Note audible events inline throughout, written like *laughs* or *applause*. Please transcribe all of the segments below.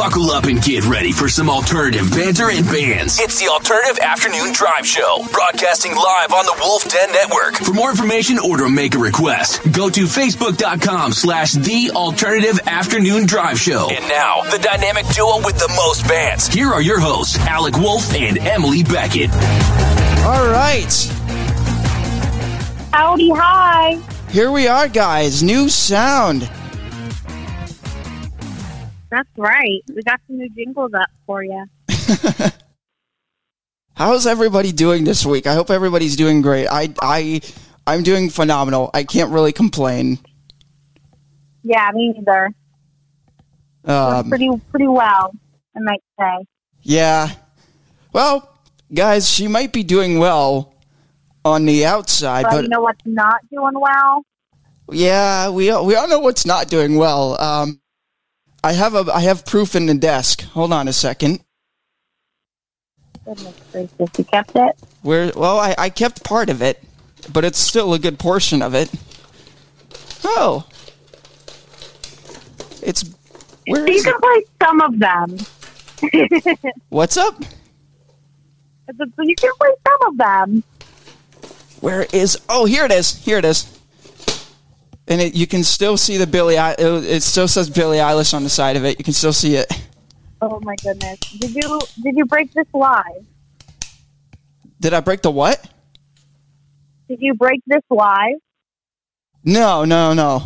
Buckle up and get ready for some alternative banter and bands. It's the Alternative Afternoon Drive Show, broadcasting live on the Wolf Den Network. For more information or to make a request, go to facebook.com slash the Alternative Afternoon Drive Show. And now, the dynamic duo with the most bands. Here are your hosts, Alec Wolf and Emily Beckett. All right. Howdy, hi. Here we are, guys. New sound. That's right. We got some new jingles up for you. *laughs* How's everybody doing this week? I hope everybody's doing great. I I I'm doing phenomenal. I can't really complain. Yeah, me neither. Um, pretty pretty well, I might say. Yeah. Well, guys, she might be doing well on the outside, But, but you know what's not doing well? yeah, we all, we all know what's not doing well. Um, I have a I have proof in the desk. Hold on a second. Goodness gracious, you kept it. Where? Well, I, I kept part of it, but it's still a good portion of it. Oh, it's where you can it? play some of them. *laughs* What's up? You can play some of them. Where is? Oh, here it is. Here it is. And it, you can still see the. Eil- It, still says Billie Eilish on the side of it. You can still see it. Oh my goodness! Did you did you break this live? Did I break the what? Did you break this live? No, no, no.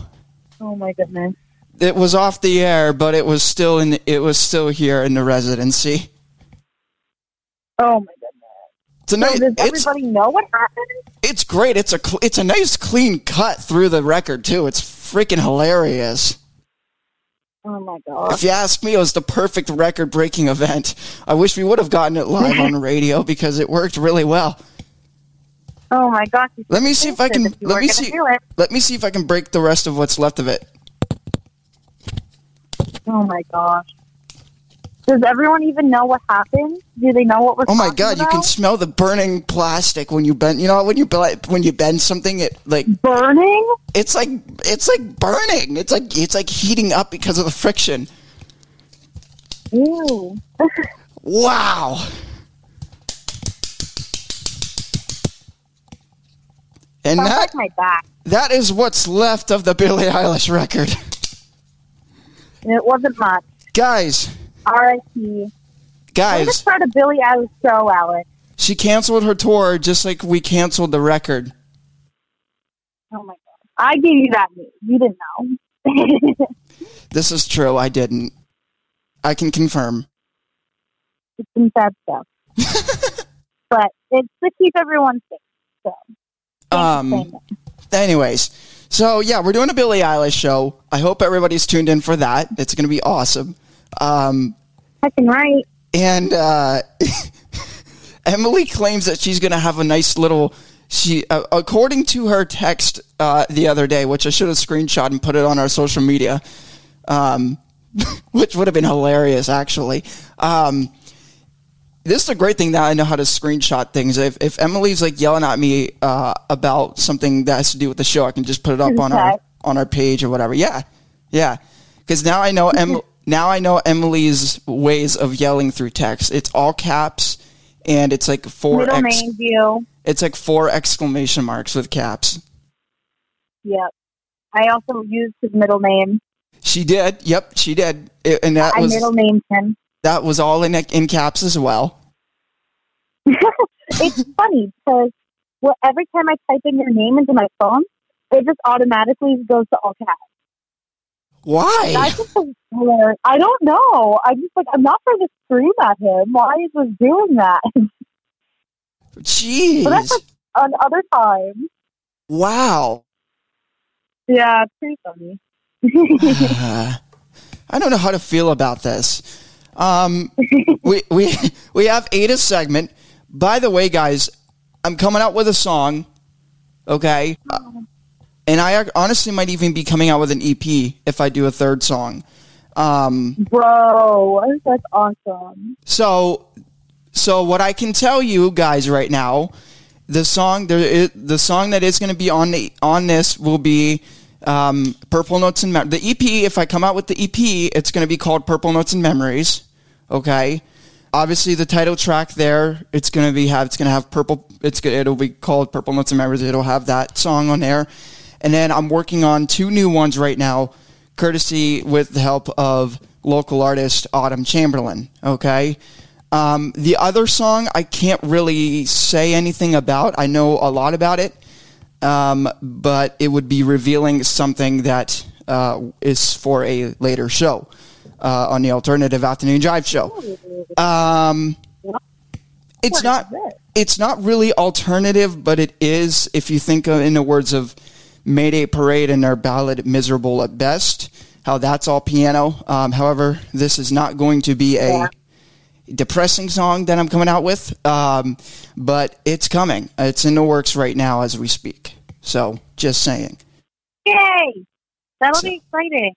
Oh my goodness! It was off the air, but it was still in. It was still here in the residency. Oh my goodness! It's a So nice. does It's everybody know what happened? it's great. It's a it's a nice clean cut through the record too. It's freaking hilarious. Oh my god! If you ask me, it was the perfect record breaking event. I wish we would have gotten it live on *laughs* radio because it worked really well. Oh my gosh! you Let me see if I can. if Let me see. Let me see if I can break the rest of what's left of it. Oh my gosh. Does everyone even know what happened? Do they know what we're Oh my god, you can smell the burning plastic when you bend. You know when you bend, when you bend something, it like burning? it's like it's like burning. It's like it's like heating up because of the friction. Ew. Wow. And Sounds that like my back. that is what's left of the Billie Eilish record. It wasn't much. Guys, R.I.P. Guys, start a Billie Eilish show, Alex. she canceled her tour just like we canceled the record. Oh my god. I gave you that news. You didn't know. *laughs* This is true. I didn't. I can confirm. it's some sad stuff. *laughs* but it's to keep everyone safe. So Um, anyways, so yeah, we're doing a Billie Eilish show. I hope everybody's tuned in for that. It's going to be awesome. Um, Fucking right. and uh, *laughs* Emily claims that she's going to have a nice little. She, uh, according to her text uh, the other day, which I should have screenshot and put it on our social media, um, *laughs* which would have been hilarious actually. Um, this is a great thing that I know how to screenshot things. If, if Emily's like yelling at me uh, about something that has to do with the show, I can just put it up on our on our page or whatever. Yeah, yeah. Because now I know em- now I know Emily's ways of yelling through text. It's all caps, and it's like four. Middle ex- name you. it's like four exclamation marks with caps. Yep. I also used his middle name. She did. Yep, she did. It- and that I was middle named him. that was all in in caps as well. *laughs* it's funny because well, every time I type in your name into my phone, it just automatically goes to all caps. Why? I just. I don't know. I'm just like I'm not trying to scream at him. Why is he doing that? Jeez. but that's like on other times. wow. Yeah, it's pretty funny. Uh, I don't know how to feel about this. Um, we we we have Ada's segment. By the way, guys, I'm coming out with a song. Okay, Uh, and I honestly might even be coming out with an EP if I do a third song. Um, Bro, that's awesome. so so what I can tell you guys right now, the song there the song that is going to be on the on this will be Um, Purple Notes and Mem- the EP. If I come out with the EP, it's going to be called Purple Notes and Memories. Okay. Obviously, the title track there, it's going to be have it's going to have purple. It's it'll be called Purple Notes and Memories. It'll have that song on there, and then I'm working on two new ones right now, courtesy with the help of local artist Autumn Chamberlain. Okay. Um, the other song I can't really say anything about. I know a lot about it, um, but it would be revealing something that uh, is for a later show uh, on the Alternative Afternoon Drive show. Um, it's not. It's not really alternative, but it is. If you think of, in the words of Mayday Parade and their ballad "Miserable at Best," how that's all piano. Um, however, this is not going to be a Yeah. depressing song that I'm coming out with, um, but it's coming. It's in the works right now as we speak. So, just saying. Yay! That'll So- be exciting.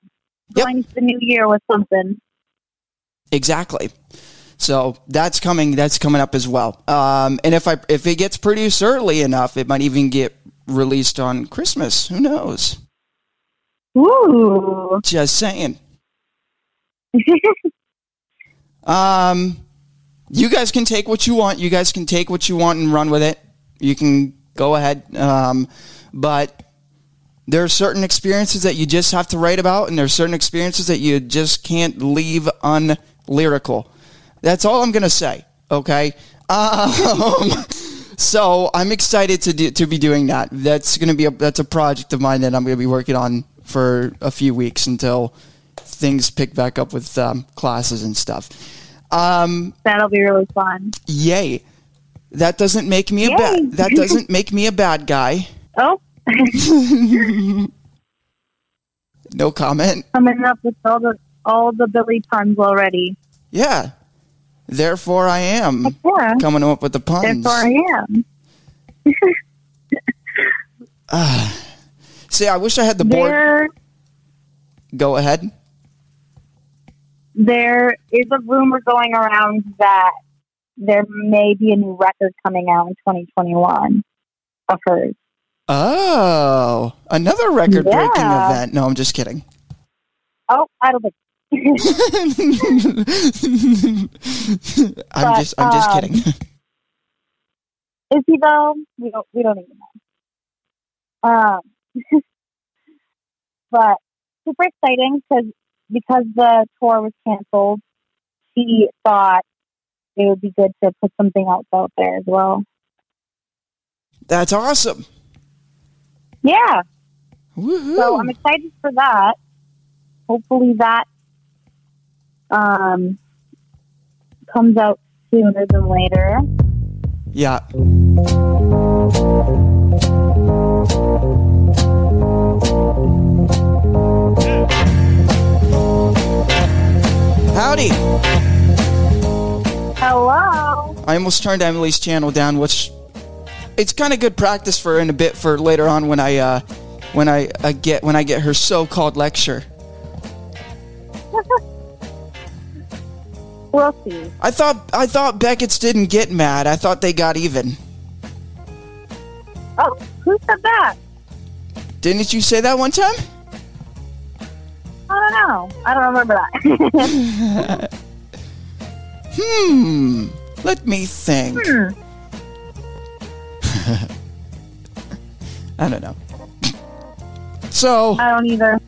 Yep. Going into the new year with something. Exactly. So that's coming. That's coming up as well. Um, and if I if it gets produced early enough, it might even get released on Christmas. Who knows? Ooh. Just saying. *laughs* Um, you guys can take what you want. You guys can take what you want and run with it. You can go ahead. Um, but there are certain experiences that you just have to write about, and there are certain experiences that you just can't leave unlyrical. That's all I'm gonna say. Okay. *laughs* Um, so I'm excited to do, to be doing that. That's gonna be a that's a project of mine that I'm gonna be working on for a few weeks until things pick back up with um, classes and stuff. Um, That'll be really fun. yay! That doesn't make me a bad. That doesn't make me a bad guy. *laughs* *laughs* Oh, *laughs* No comment. coming up with all the all the Billy puns already. Yeah. Therefore, I am Yeah. coming up with the puns. Therefore, I am. *laughs* Ah. See, I wish I had the board. There, Go ahead. there is a rumor going around that there may be a new record coming out in 2021 of hers. Oh, another record breaking Yeah. event. No, I'm just kidding. Oh, I don't think. I'm But, just I'm just um, kidding. Is he though? We don't. We don't even know. Um, *laughs* but super exciting because because the tour was canceled, she thought it would be good to put something else out there as well. That's awesome. Yeah, Woohoo. so I'm excited for that. Hopefully that um comes out sooner than later. yeah. Howdy. Hello. I almost turned Emily's channel down, which it's kind of good practice for in a bit for later on when I uh, when I uh, get when I get her so-called lecture. *laughs* We'll see. I thought I thought Beckett's didn't get mad. I thought they got even. Oh, who said that? Didn't you say that one time? I don't know. I don't remember that. *laughs* Hmm. Let me think. Hmm. *laughs* I don't know. So I don't either.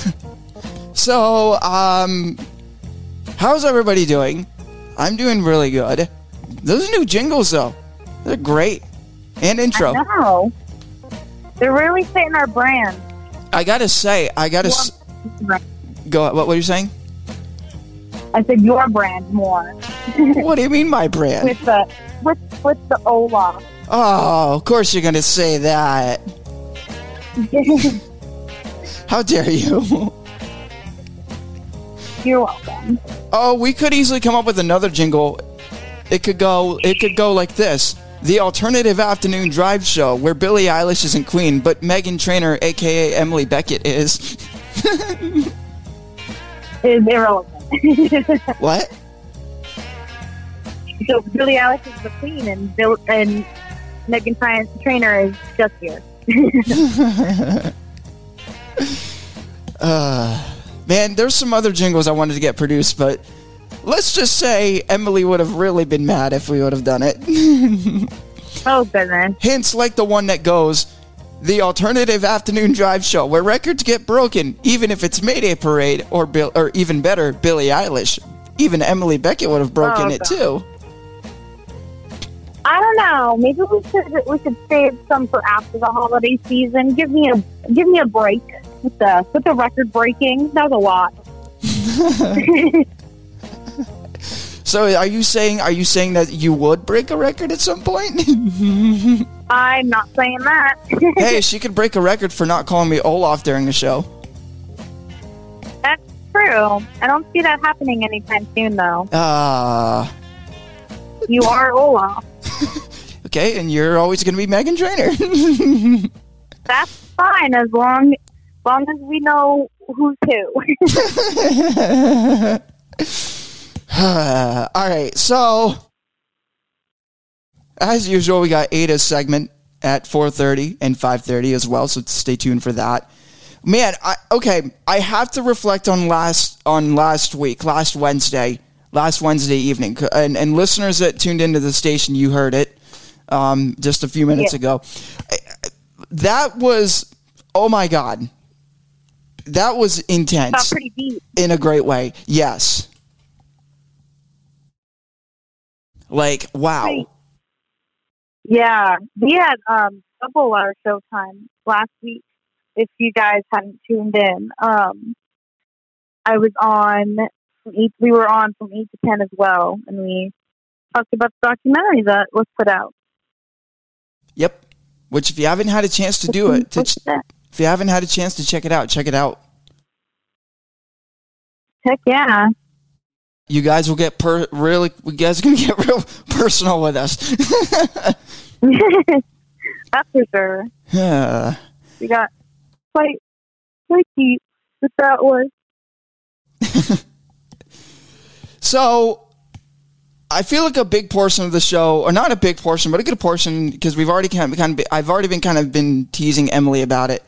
*laughs* so um, how's everybody doing? I'm doing really good. Those new jingles though, they're great. And intro. I know. They're really fitting our brand. I gotta say, I gotta s- go. What were you saying? I said your brand more *laughs* What do you mean, my brand? with the with with the Olaf. Oh, of course you're gonna say that. *laughs* How dare you? You're welcome. Oh, we could easily come up with another jingle. It could go. It could go like this: the alternative afternoon drive show, where Billie Eilish isn't queen, but Meghan Trainor, aka Emily Beckett, is. *laughs* Is irrelevant. *laughs* What? so Billie Eilish is the queen, and Bill and Meghan Tra- Trainor is just here. *laughs* uh, man, there's some other jingles I wanted to get produced, but let's just say Emily would have really been mad if we would have done it. *laughs* oh goodness. Hints like the one that goes, the alternative afternoon drive show where records get broken, even if it's Mayday Parade or Bill, or even better, Billie Eilish. Even Emily Beckett would have broken Oh, it too. I don't know. Maybe we should we should save some for after the holiday season. Give me a give me a break with the with the record breaking. That was a lot. *laughs* So are you saying are you saying that you would break a record at some point? *laughs* I'm not saying that. *laughs* hey, she could break a record for not calling me Olaf during the show. That's true. I don't see that happening anytime soon, though. Ah, You are Olaf. okay, and you're always going to be Meghan Trainor. That's fine as long long as we know who's who. *laughs* All right, so as usual, we got Ada's segment at 4:30 and 5:30 as well, so stay tuned for that. Man, I okay, I have to reflect on last on last week, last Wednesday, last Wednesday evening, and and listeners that tuned into the station, you heard it um, just a few minutes Yeah. ago. That was oh my god, that was intense pretty deep. in a great way. Yes. Like, wow. Right. Yeah, we had um double our showtime last week. If you guys hadn't tuned in, um, I was on from eight. We were on from eight to ten as well, and we talked about the documentary that was put out. Yep. Which, if you haven't had a chance to do it, to if you haven't had a chance to check it out, check it out. Heck yeah! You guys will get per really. You guys are gonna get *laughs* real personal with us. *laughs* That's for sure. Yeah. We got quite quite deep with that one. *laughs* So, I feel like a big portion of the show, or not a big portion, but a good portion, because we've already kind of, kind of, I've already been kind of been teasing Emily about it.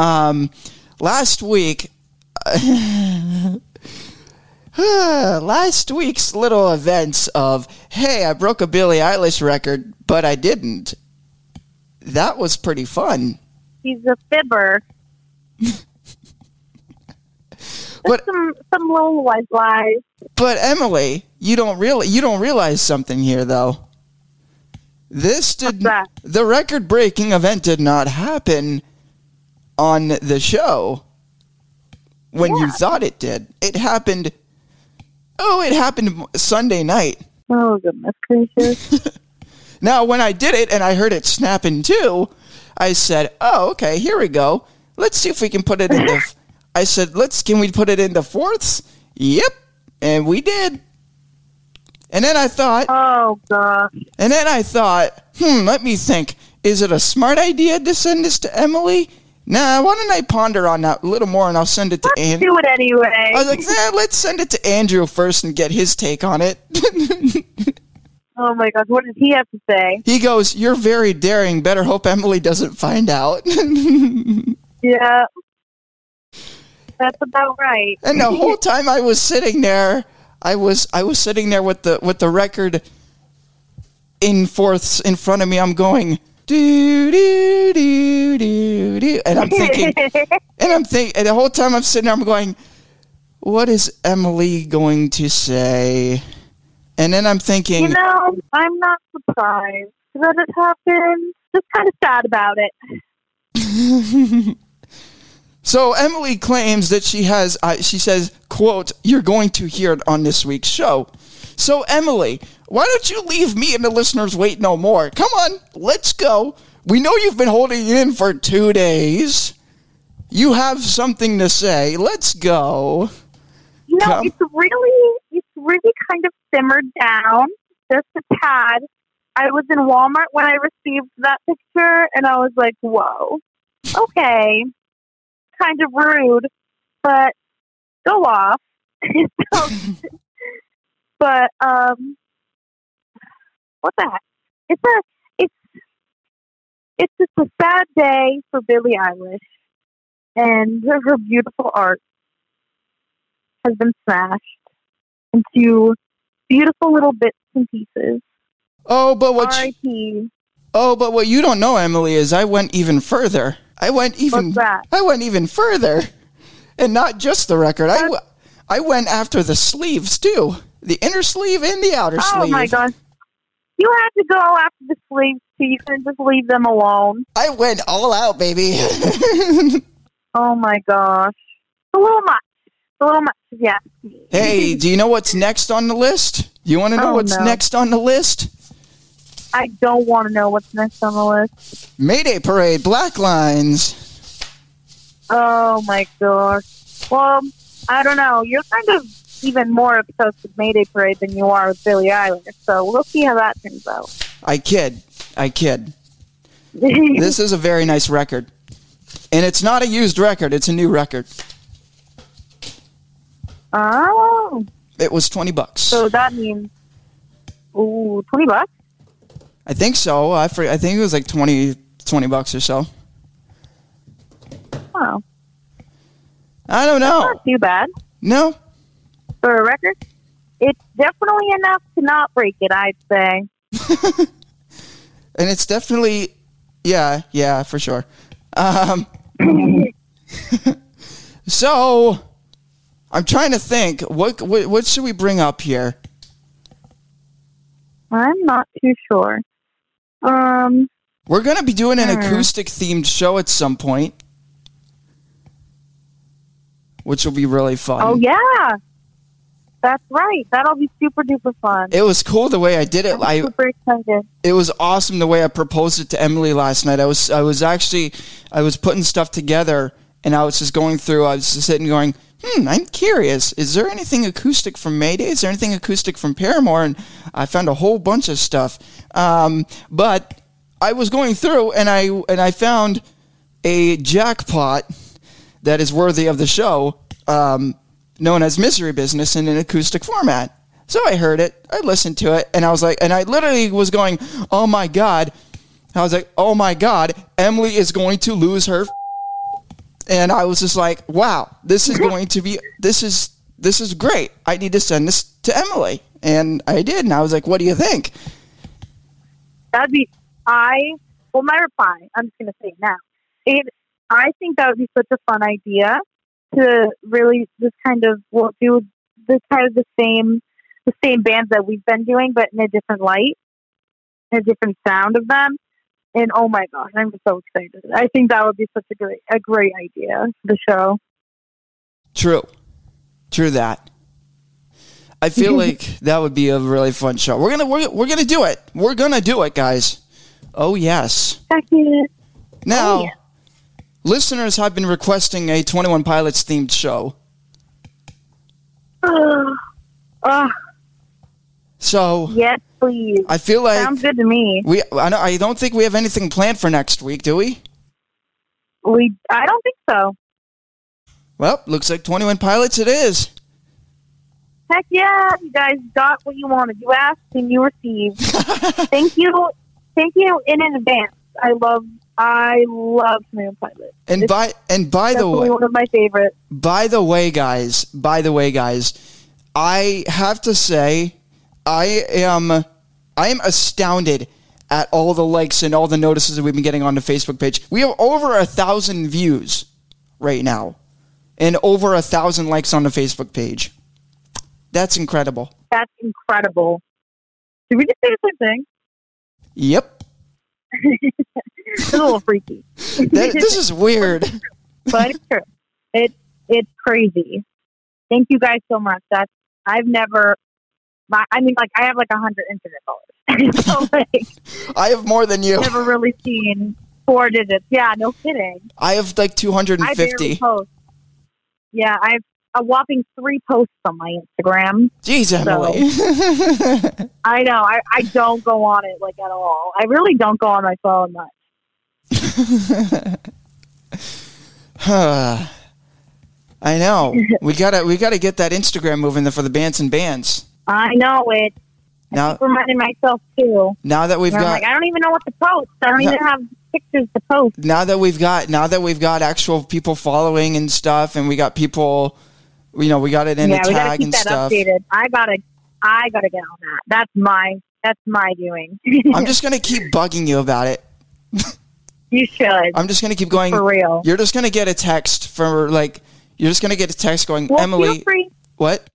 Um, last week, *sighs* last week's little events of, hey, I broke a Billie Eilish record, but I didn't. That was pretty fun. He's a fibber. *laughs* But- some some little white lies. But Emily, you don't really you don't realize something here though. This did the record breaking event did not happen on the show when you thought it did. It happened Oh, it happened Sunday night. Oh goodness gracious! *laughs* Now, when I did it and I heard it snapping too, I said, "Oh, okay, here we go. Let's see if we can put it into." *laughs* I said, "Let's can we put it into fourths?" Yep, and we did. And then I thought, oh gosh. and then I thought, hmm, let me think. Is it a smart idea to send this to Emily? Nah, why don't I ponder on that a little more and I'll send it to Andrew. do it anyway. I was like, nah, let's send it to Andrew first and get his take on it. *laughs* oh my gosh, what does he have to say? he goes, You're very daring. Better hope Emily doesn't find out. *laughs* Yeah, that's about right. and the whole *laughs* time I was sitting there, I was I was sitting there with the with the record in fourths in front of me. I'm going do do do do do, and I'm thinking, *laughs* and I'm thinking, and the whole time I'm sitting there, I'm going, what is Emily going to say? And then I'm thinking, you know, I'm not surprised that it happened. Just kind of sad about it. *laughs* So Emily claims that she has. Uh, she says, "quote You're going to hear it on this week's show." So Emily, why don't you leave me and the listeners wait no more? Come on, let's go. We know you've been holding in for two days. You have something to say. Let's go. You know, Come. it's really, it's really kind of simmered down just a tad. I was in Walmart when I received that picture, and I was like, "Whoa, okay, kind of rude, but go off." *laughs* *laughs* But um, what the heck? It's a, it's, just a sad day for Billie Eilish, and her beautiful art has been smashed into beautiful little bits and pieces. Oh, but what? you- oh, but what you don't know, Emily, is I went even further. I went even. I went even further, and not just the record. I, w- I went after the sleeves too, the inner sleeve and the outer Oh sleeve. Oh my gosh. You had to go after the sleeves too. You couldn't just leave them alone. I went all out, baby. *laughs* Oh my gosh. It's a little much. It's a little much, if you ask me. hey, do you know what's next on the list? You want to know Oh, what's no. next on the list? I don't want to know what's next on the list. Mayday Parade, Black Lines. Oh my gosh. Well, I don't know. You're kind of even more obsessed with Mayday Parade than you are with Billie Eilish. So we'll see how that turns out. I kid. I kid. *laughs* This is a very nice record. And it's not a used record, it's a new record. oh, It was 20 bucks. so that means ooh, twenty bucks. I think so. I for, I think it was like 20 20 bucks or so. Oh, I don't know. not too bad No. For a record. It's definitely enough to not break it. I'd say. And it's definitely yeah, yeah, for sure. Um *laughs* So I'm trying to think what what, what should we bring up here? I'm not too sure. Um, We're going to be doing an Hmm. acoustic themed show at some point. Which will be really fun. oh yeah, that's right. That'll be super duper fun. It was cool the way I did it. I'm I super excited. it was awesome the way I proposed it to Emily last night. I was I was actually I was putting stuff together and I was just going through. I was just sitting going, hmm, I'm curious. Is there anything acoustic from Mayday? Is there anything acoustic from Paramore? And I found a whole bunch of stuff. Um, but I was going through and I and I found a jackpot that is worthy of the show, um, known as Misery Business in an acoustic format. So I heard it, I listened to it, and I was like, and I literally was going, oh my God. I was like, oh my God, Emily is going to lose her. And I was just like, wow, this is going to be, this is, this is great. I need to send this to Emily. And I did. And I was like, what do you think? That'd be I. Well, my reply. I'm just gonna say it now. It. I think that would be such a fun idea to really just kind of well do this kind of the same the same bands that we've been doing, but in a different light, a different sound of them. And oh my gosh, I'm so excited. I think that would be such a great a great idea for the show. True. True that. I feel *laughs* like that would be a really fun show. We're gonna we're, we're gonna do it. We're gonna do it, guys. Oh yes. Now, Oh, yeah. Listeners have been requesting a Twenty One Pilots themed show. Ugh. Ugh. So yes, please. I feel like Sounds good to me. we. I, don't- I don't think we have anything planned for next week, do we? We. I don't think so. Well, looks like Twenty One Pilots it is. Heck yeah, you guys got what you wanted. You asked and you received. *laughs* thank you, thank you in advance. I love, I love Moon Pilot. And It's by and by the way, one of my favorites. by the way, guys, by the way, guys, I have to say, I am, I am astounded at all the likes and all the notices that we've been getting on the Facebook page. We have over a thousand views right now, and over a thousand likes on the Facebook page. That's incredible. That's incredible. Did we just say the same thing? Yep, *laughs* It's a little freaky, *laughs* that, this is weird. but it's true. It it's crazy. Thank you guys so much. That's I've never. My, I mean, like I have like a hundred internet followers, *laughs* so like I have more than you. never really seen four digits. Yeah, no kidding. I have like two hundred and fifty. and I barely fifty. post. Yeah, I have a whopping three posts on my Instagram. Jeez, Emily. I know. I, I don't go on it like at all. I really don't go on my phone much. *laughs* I know. We gotta we gotta get that Instagram moving for the bands and bands. I know it. Now, reminding myself too. now that we've got like, I don't even know what to post. I don't No. even have pictures to post. now that we've got now that we've got actual people following and stuff, and we got people, you know, we got it in yeah, a tag keep and that stuff. updated. I gotta, I gotta get on that. That's my, that's my doing. I'm just gonna keep bugging you about it. *laughs* you should I'm just gonna keep going. for real. You're just gonna get a text for like you're just gonna get a text going, Well, Emily. feel free, What?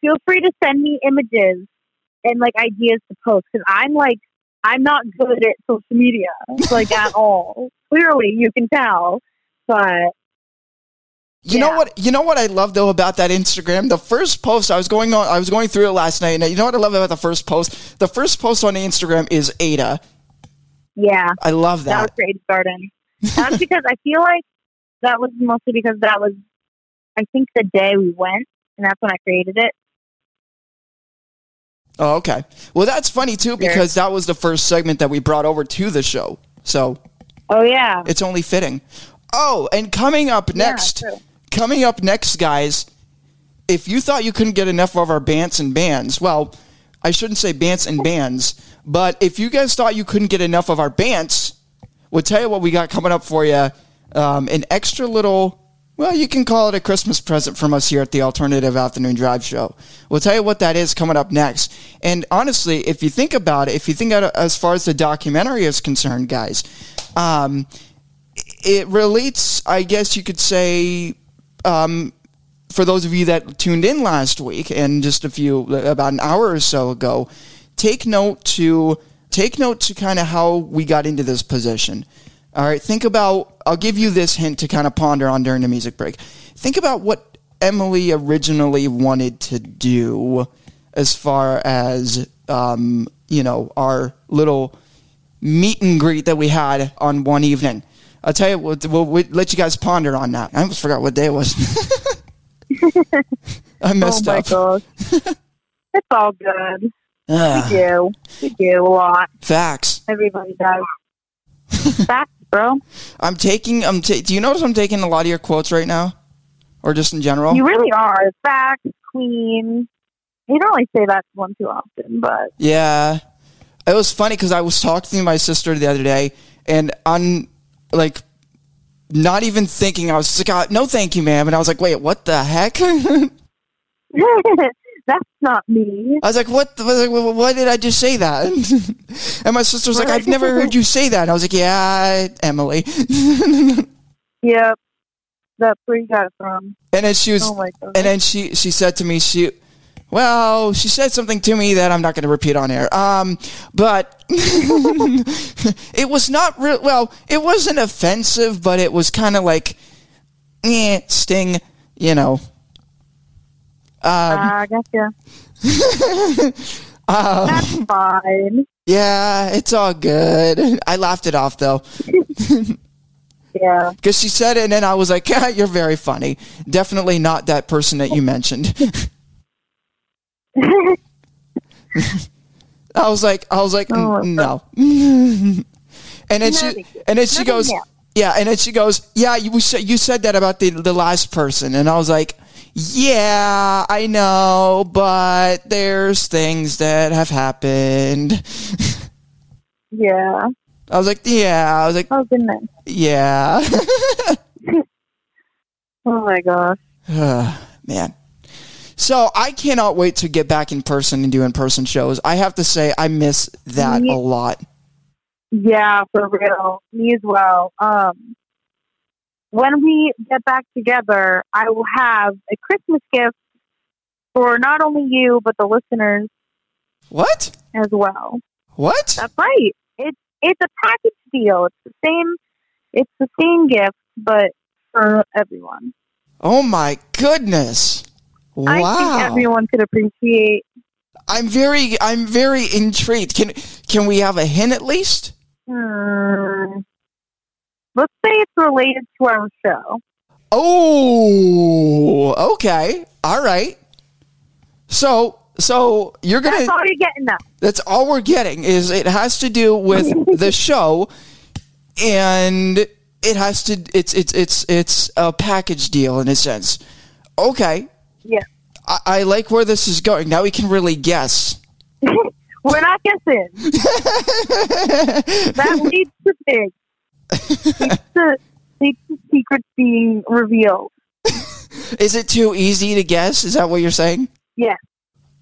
feel free to send me images and like ideas to post because I'm like, I'm not good at social media, like at *laughs* all. Clearly, you can tell, but You know what? You know what I love though about that Instagram. The first post I was going on, I was going through it last night, and you know what I love about the first post? The first post on Instagram is Ada. Yeah, I love that was that. Creative Garden. That's because I feel like that was mostly because that was, I think, the day we went, and that's when I created it. Oh, okay. Well, that's funny too because that was the first segment that we brought over to the show, so Oh yeah, it's only fitting. Oh, and coming up next, true. coming up next, guys. If you thought you couldn't get enough of our bants and bands, well, I shouldn't say bants and bands, but if you guys thought you couldn't get enough of our bants, we'll tell you what we got coming up for you. Um, an extra little, well, you can call it a Christmas present from us here at the Alternative Afternoon Drive Show. We'll tell you what that is coming up next. And honestly, if you think about it, if you think as far as the documentary is concerned, guys, um, it relates, I guess you could say, um, for those of you that tuned in last week and just a few about an hour or so ago, take note to take note to kind of how we got into this position. All right, think about. I'll give you this hint to kind of ponder on during the music break. Think about what Emily originally wanted to do, as far as um, you know, our little meet and greet that we had on one evening. I'll tell you, we'll, we'll, we'll let you guys ponder on that. I almost forgot what day it was. *laughs* *laughs* I messed oh my up. gosh, *laughs* it's all good. We Ah, do, we do a lot. facts. Everybody does. *laughs* Facts, bro. I'm taking. I'm. Ta- do you notice I'm taking a lot of your quotes right now, or just in general? You really are. Facts, queen. You don't really say that one too often, but Yeah. It was funny because I was talking to my sister the other day, and on like not even thinking, I was just like, "Ah, "No, thank you, ma'am." And I was like, "Wait, what the heck?" *laughs* That's not me. I was like, "What? The, I was like, why did I just say that?" *laughs* and my sister was like, "I've never heard you say that." And I was like, "Yeah, Emily." *laughs* Yep, that's where you got it from. and then she was, Oh and then she she said to me, she. Well, she said something to me that I'm not going to repeat on air. Um, but *laughs* it was not real. Well, it wasn't offensive, but it was kind of like, eh, sting, you know. Um, Ah, I gotcha. uh, *laughs* That's fine. yeah, it's all good. I laughed it off though, *laughs* Yeah. because she said it, and then I was like, yeah, "You're very funny." Definitely not that person that you mentioned. I was like, I was like, Oh, "Mm, no. *laughs* and then she, and then she goes, yeah, and then she goes, yeah, you said you said that about the the last person, and I was like, yeah, I know, but there's things that have happened. Yeah. *laughs* I was like, yeah, I was like, Oh goodness. yeah, *laughs* Oh my gosh. *sighs* man. So I cannot wait to get back in person and do in person shows. I have to say, I miss that Me- a lot. Yeah, for real. Me as well. Um, when we get back together, I will have a Christmas gift for not only you but the listeners What? as well. What? That's right. It's it's a package deal. It's the same. It's the same gift, but for everyone. Oh my goodness! I think everyone could appreciate. I'm very, I'm very intrigued. Can can we have a hint at least? Hmm, let's say it's related to our show. Oh, okay, all right. So, so you're gonna. That's all you're getting. That's all we're getting is it has to do with *laughs* the show, and it has to. It's it's it's it's a package deal in a sense. Okay, Yeah. I, I like where this is going. Now we can really guess. *laughs* We're not guessing. *laughs* that leads to big. Leads to, leads to secrets being revealed. *laughs* Is it too easy to guess? Is that what you're saying? Yeah.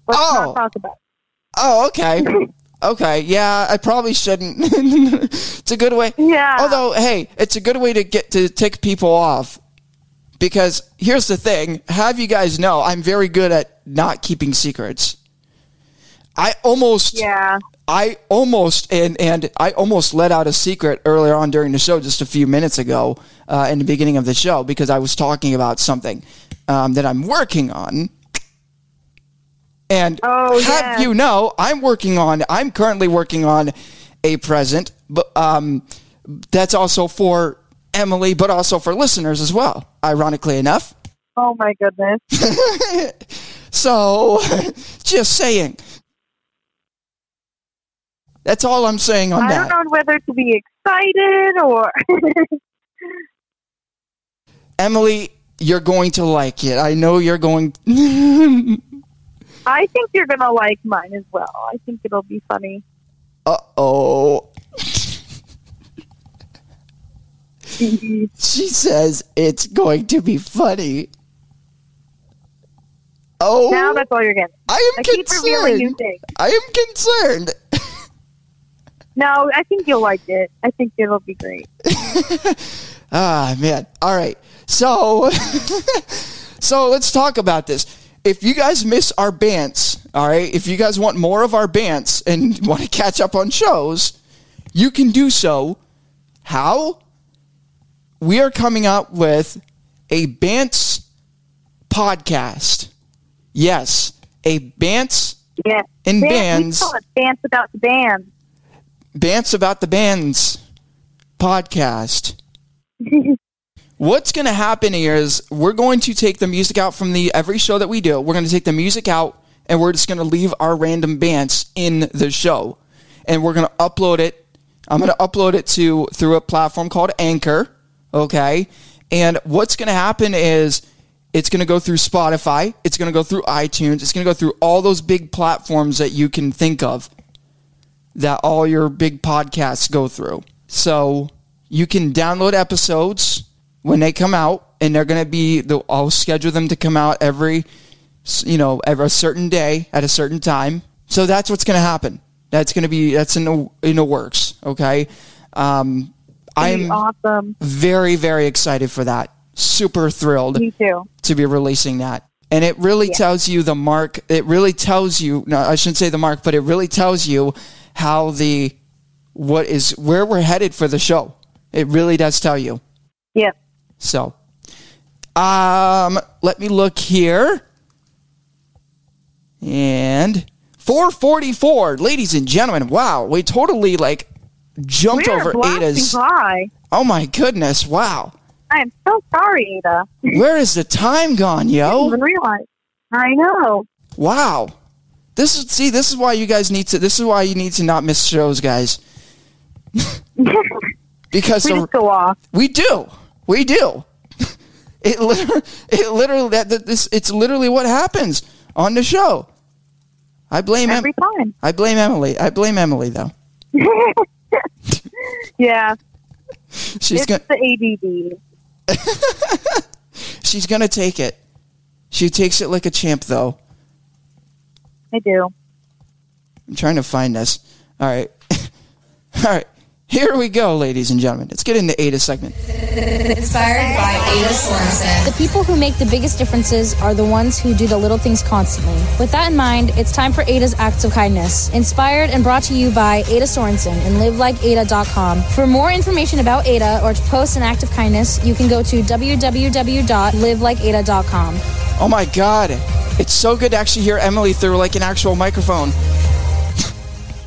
Let's Oh. not talk about Oh, okay. Okay, yeah, I probably shouldn't. it's a good way. Yeah. Although, hey, it's a good way to get to tick people off. Because here's the thing: have you guys know I'm very good at not keeping secrets. I almost, yeah. I almost, and and I almost let out a secret earlier on during the show, just a few minutes ago, uh, in the beginning of the show, because I was talking about something um, that I'm working on. And Oh, have yeah. you know, I'm working on, I'm currently working on a present, but um, that's also for Emily, but also for listeners as well. Ironically enough. Oh my goodness. *laughs* So, *laughs* just saying. That's all I'm saying on I that. don't know whether to be excited or. *laughs* Emily, you're going to like it. I know you're going. I think you're gonna like mine as well. I think it'll be funny. uh oh. *laughs* She says it's going to be funny. Oh, now that's all you're getting. I am I keep revealing new concerned. I am concerned. *laughs* No, I think you'll like it. I think it'll be great. *laughs* Ah, man. All right. So, so let's talk about this. If you guys miss our bants, all right, if you guys want more of our bants and want to catch up on shows, you can do so. How? We are coming out with a Bants podcast. Yes, a Bants Yeah. in bands. We call it dance about the band. Bants about the bands podcast. *laughs* What's going to happen here is we're going to take the music out from the every show that we do. We're going to take the music out and we're just going to leave our random bands in the show. And we're going to upload it. I'm going to upload it to through a platform called Anchor, okay? And what's going to happen is it's going to go through Spotify, it's going to go through iTunes, it's going to go through all those big platforms that you can think of that all your big podcasts go through. So you can download episodes when they come out, and they're going to be. I'll schedule them to come out every, you know, every a certain day at a certain time. So that's what's going to happen. That's going to be that's in the in the works. Okay, um, I'm awesome. very very excited for that. Super thrilled Me too. to be releasing that. And it really tells you the mark. It really tells you. No, I shouldn't say the mark, but it really tells you how the what is where we're headed for the show. It really does tell you. Yeah. So, um, let me look here. And 444, ladies and gentlemen. Wow, we totally like jumped We're over Ada's. by. Oh my goodness! Wow, I am so sorry, Ada. where is the time gone, I yo? didn't even realize. I know. Wow. This is see, this is why you guys need to this is why you need to not miss shows, guys. *laughs* because we the- go off. we do. We do. *laughs* It literally, it literally that, that this it's literally what happens on the show. I blame em- Every time. I blame Emily. I blame Emily though. *laughs* *laughs* Yeah. She's it's gonna the ADD. *laughs* she's gonna take it. She takes it like a champ though. I do. I'm trying to find this. All right. *laughs* All right. Here we go, ladies and gentlemen. Let's get into Ada's segment. Inspired by Ada Sorensen. The people who make the biggest differences are the ones who do the little things constantly. With that in mind, it's time for Ada's Acts of Kindness, inspired and brought to you by Ada Sorensen and livelikeada.com. For more information about Ada or to post an act of kindness, you can go to www.livelikeada.com. Oh my god. It's so good to actually hear Emily through like an actual microphone.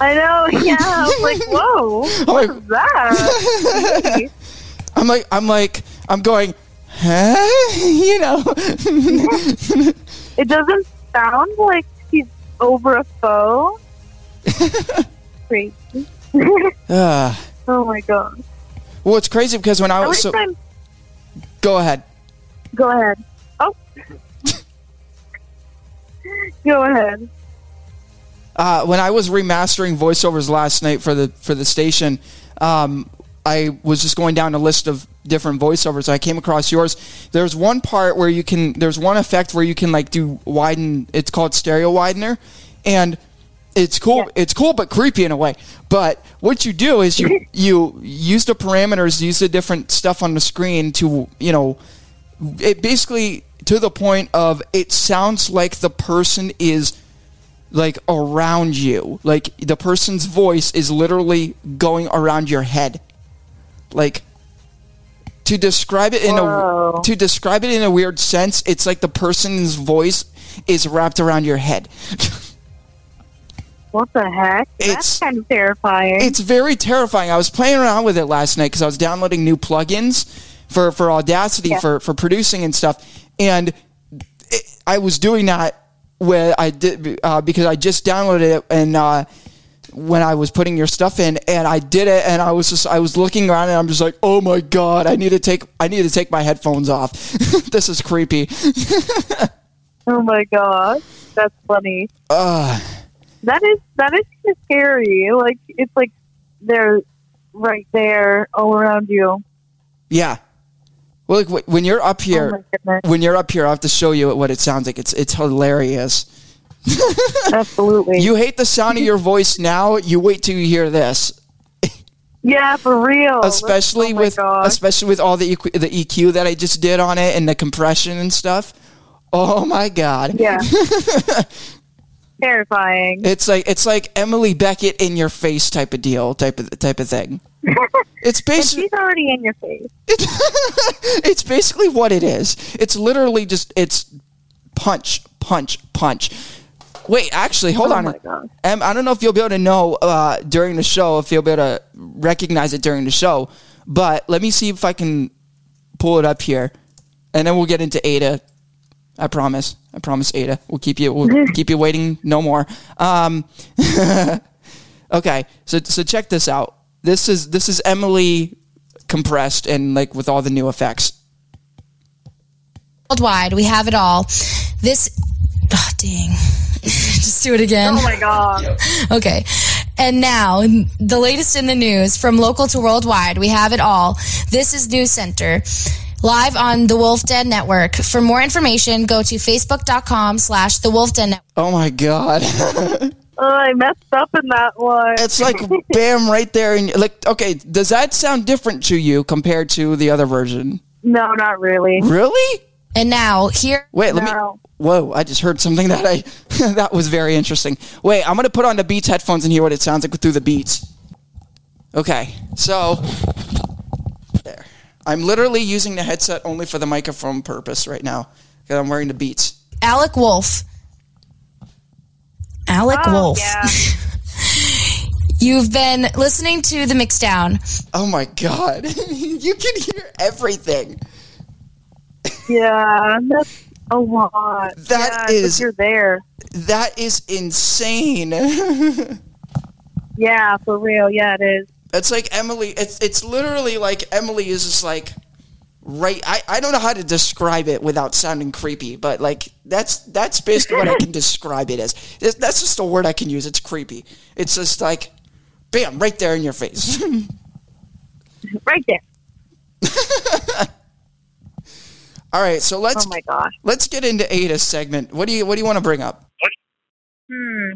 I know. *laughs* Yeah. I was like, *laughs* whoa. like- What's that? *laughs* I'm like I'm like I'm going, huh? You know. It doesn't sound like he's over a phone. Crazy. uh, Oh my god. well, it's crazy because when I was so, time. go ahead. Go ahead. Oh. Go ahead. Uh, when I was remastering voiceovers last night for the for the station, um, I was just going down a list of different voiceovers. I came across yours. There's one part where you can. There's one effect where you can like do widen. It's called stereo widener, and it's cool. Yeah. It's cool, but creepy in a way. But what you do is you *laughs* you use the parameters, use the different stuff on the screen to you know, it basically to the point of it sounds like the person is like around you, like the person's voice is literally going around your head, like. To describe it in Whoa. a to describe it in a weird sense, it's like the person's voice is wrapped around your head. What the heck? It's- That's kind of terrifying. It's very terrifying. I was playing around with it last night because I was downloading new plugins for, for Audacity Yeah. for, for producing and stuff, and it, I was doing that where I did uh, because I just downloaded it and uh, when I was putting your stuff in, and I did it, and I was just I was looking around and I'm just like, oh my god, I need to take I need to take my headphones off. *laughs* this is creepy. *laughs* oh my god that's funny. Uh, That is that is kind of scary. Like it's like they're right there all around you. yeah. Well, like when you're up oh here, Oh when you're up here, I have to show you what it sounds like. It's it's hilarious. *laughs* Absolutely. You hate the sound of your voice now. You wait till you hear this, yeah, for real. especially oh with especially with all the EQ, the EQ that I just did on it and the compression and stuff. Oh my god! yeah. *laughs* Terrifying. It's like it's like Emily Beckett in your face type of deal, type of type of thing. It's basically she's already in your face. *laughs* it's basically what it is. It's literally just it's punch, punch, punch. Wait, actually, hold Oh on. Em, I don't know if you'll be able to know uh, during the show, if you'll be able to recognize it during the show, but let me see if I can pull it up here, and then we'll get into Ada. I promise. I promise, Ada. We'll keep you. We'll *laughs* keep you waiting no more. Um, *laughs* okay, so so check this out. This is this is Emily compressed and like with all the new effects. Worldwide, we have it all. This, oh, dang. *laughs* Just do it again. Oh my god. *laughs* Okay. And now, the latest in the news from local to worldwide, we have it all. This is News Center. Live on the Wolf Den Network. For more information, go to facebook.com slash the Wolf Den Network. Oh my god. *laughs* Oh, I messed up in that one. it's like bam right there and like okay, does that sound different to you compared to the other version? no, not really. Really? And now, here, Wait, let me No. Whoa, I just heard something that I *laughs* that was very interesting. Wait, I'm going to put on the Beats headphones and hear what it sounds like through the Beats. Okay. So there. I'm literally using the headset only for the microphone purpose right now because I'm wearing the Beats. Alec Wolf. Alec Oh, Wolf. yeah. *laughs* You've been listening to the Mixdown. Oh my god. *laughs* you can hear everything. Yeah, that's a lot. That yeah, is- you're there. That is insane. *laughs* Yeah, for real. Yeah, it is. It's like Emily. It's it's literally like Emily is just like right. I, I don't know how to describe it without sounding creepy, but like that's that's basically what I can describe it as. It's- That's just a word I can use. It's creepy. It's just like, bam, right there in your face. *laughs* Right there. *laughs* All right, so let's Oh my gosh. let's get into Ada's segment. What do you what do you want to bring up? Hmm.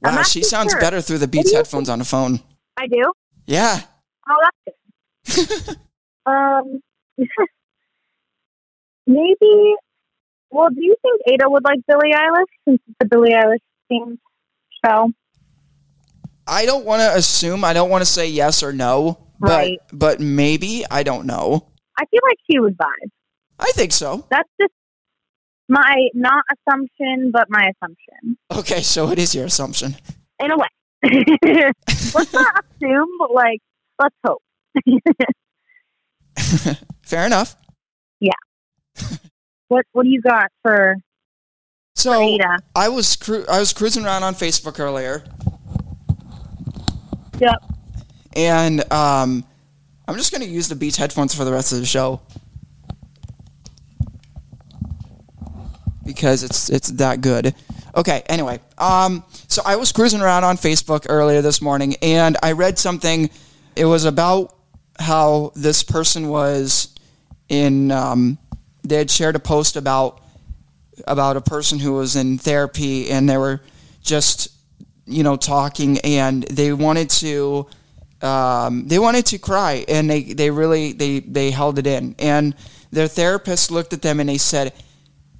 Wow, she sounds sure. better through the Beats do you headphones on the phone. I do. Yeah. Oh, that's good. *laughs* um, *laughs* maybe. Well, do you think Ada would like Billie Eilish since it's a Billie Eilish themed show? I don't want to assume. I don't want to say yes or no. But Right. but maybe I don't know. I feel like she would vibe. I think so. That's just my not assumption, but my assumption Okay, so it is your assumption. in a way. *laughs* let's not assume, but like, let's hope. *laughs* *laughs* Fair enough. Yeah. *laughs* what What do you got for So Ada? I was cru- I was cruising around on Facebook earlier, Yep. and um, I'm just gonna use the Beats headphones for the rest of the show because it's it's that good. Okay, anyway, um, so I was cruising around on Facebook earlier this morning and I read something. It was about how this person was in, um, they had shared a post about about a person who was in therapy and they were just you know talking and they wanted to um, they wanted to cry and they, they really they, they held it in. And their therapist looked at them and they said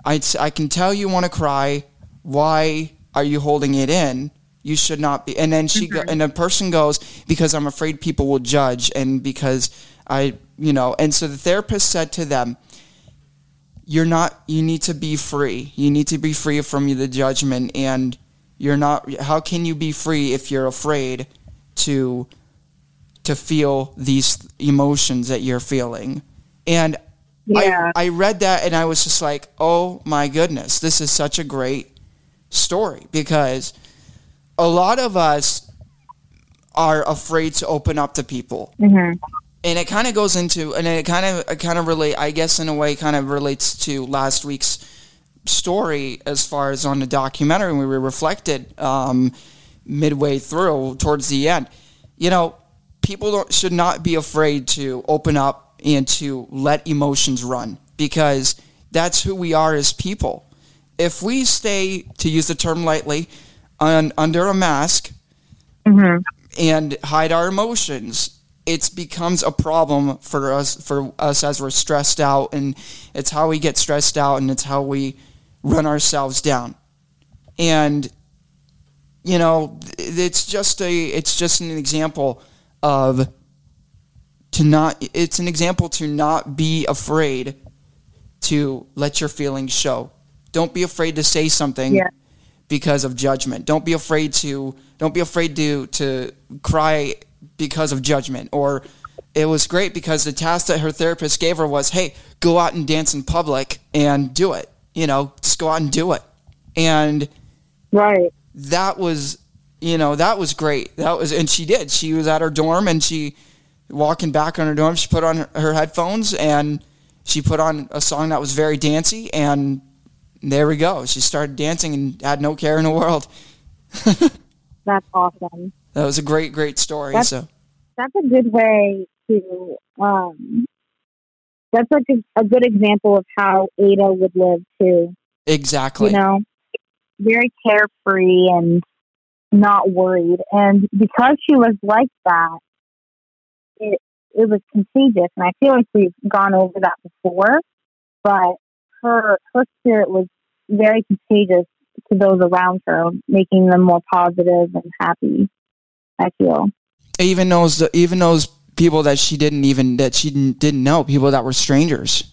I, I can tell you want to cry. Why are you holding it in you should not be and then she go, mm-hmm. and the person goes because i'm afraid people will judge and because i you know and so the therapist said to them you're not you need to be free. You need to be free from the judgment and you're not how can you be free if you're afraid to to feel these emotions that you're feeling? And Yeah. I, I read that and i was just like oh my goodness this is such a great story because a lot of us are afraid to open up to people. Mhm. and it kind of goes into and it kind of kind of relate i guess in a way kind of relates to last week's story as far as on the documentary we reflected um, midway through towards the end. You know people don't, should not be afraid to open up and to let emotions run because that's who we are as people. If we stay to use the term lightly un, under a mask mm-hmm. and hide our emotions. It becomes a problem for us for us as we're stressed out and it's how we get stressed out and it's how we run ourselves down. And you know it's just a it's just an example of to not it's an example to not be afraid to let your feelings show. Don't be afraid to say something Yeah. Because of judgment. Don't be afraid to don't be afraid to to cry because of judgment. Or it was great because the task that her therapist gave her was, "Hey, go out and dance in public and do it. You know, just go out and do it." And Right. that was you know that was great that was and she did she was at her dorm and she walking back on her dorm she put on her, her headphones and she put on a song that was very dancey and there we go she started dancing and had no care in the world *laughs* That's awesome. that was a great great story That's- so That's a good way to. Um, that's like a, a good example of how Ada would live too. exactly You know, very carefree and not worried. And because she was like that, it it was contagious. And I feel like we've gone over that before, but her her spirit was very contagious to those around her, making them more positive and happy. I feel. even those even those people that she didn't even that she didn't, know people that were strangers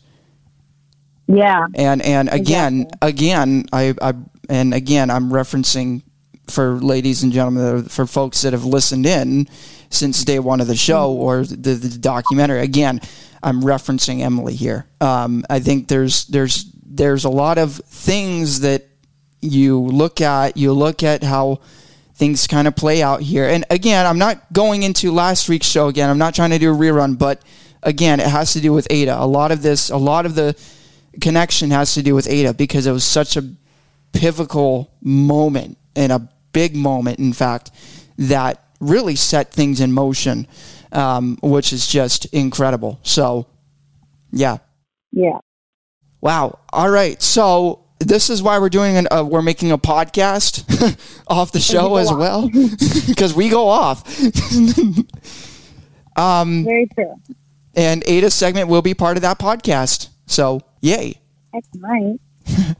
Yeah. and and again Exactly. again I, I and again i'm referencing for ladies and gentlemen for folks that have listened in since day one of the show or the, the documentary again i'm referencing emily here um, i think there's there's there's a lot of things that you look at you look at how things kind of play out here and again i'm not going into last week's show again i'm not trying to do a rerun but again it has to do with ada a lot of this a lot of the connection has to do with Ada because it was such a pivotal moment and a big moment, in fact, that really set things in motion, um, which is just incredible. So, yeah. Yeah. Wow. All right. So this is why we're doing an uh, we're making a podcast *laughs* off the show go as off. well *laughs* because we go off. *laughs* Very true. and Ada's segment will be part of that podcast. So, yay. That's nice.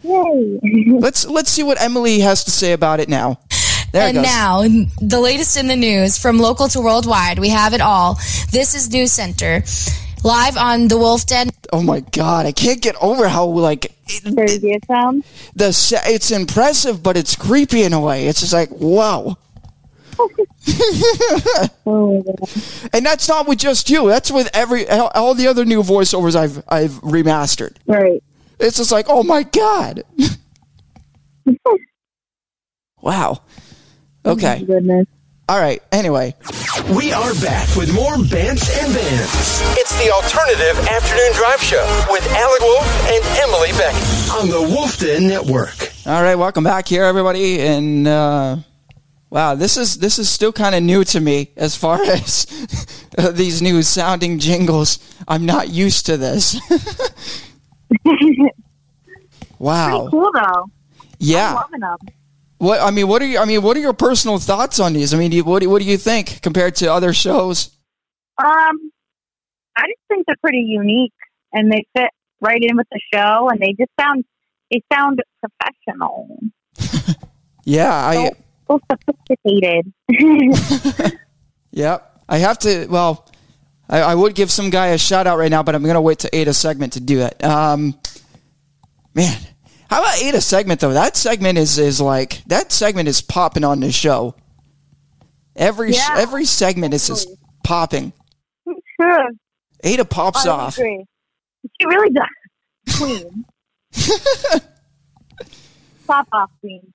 Yay. Let's let's see what Emily has to say about it now. There it and goes. now, the latest in the news from local to worldwide. We have it all. This is News Center. Live on the Wolf Den. oh my god, I can't get over how like it, Crazy it sounds. the it's impressive, but it's creepy in a way. It's just like wow, *laughs* Oh, and that's not with just you. That's with every all all the other new voiceovers I've I've remastered. right. It's just like oh my god, *laughs* wow. Oh okay, Goodness. All right. Anyway, We are back with more Bants and Bands. It's the alternative afternoon drive show with Alec Wolf and Emily Beck on the Wolf Den Network. All right, welcome back here, everybody. And uh, wow, this is this is still kind of new to me as far *laughs* as *laughs* these new sounding jingles. I'm not used to this. *laughs* wow. Pretty cool though. Yeah. What I mean, what are you? I mean, what are your personal thoughts on these? I mean, do you, what do, what do you think compared to other shows? Um, I just think they're pretty unique, and they fit right in with the show, and they just sound they sound professional, *laughs* Yeah, I so sophisticated. *laughs* *laughs* Yep. I have to. Well, I, I would give some guy a shout out right now, but I'm going to wait to Ada segment to do it. Um, man, how about Ada's segment though? That segment is is like that segment is popping on the show. Every Yeah. every segment is just popping. sure, Ada pops I off. agree. She really does. Queen. *laughs* Pop off, queen.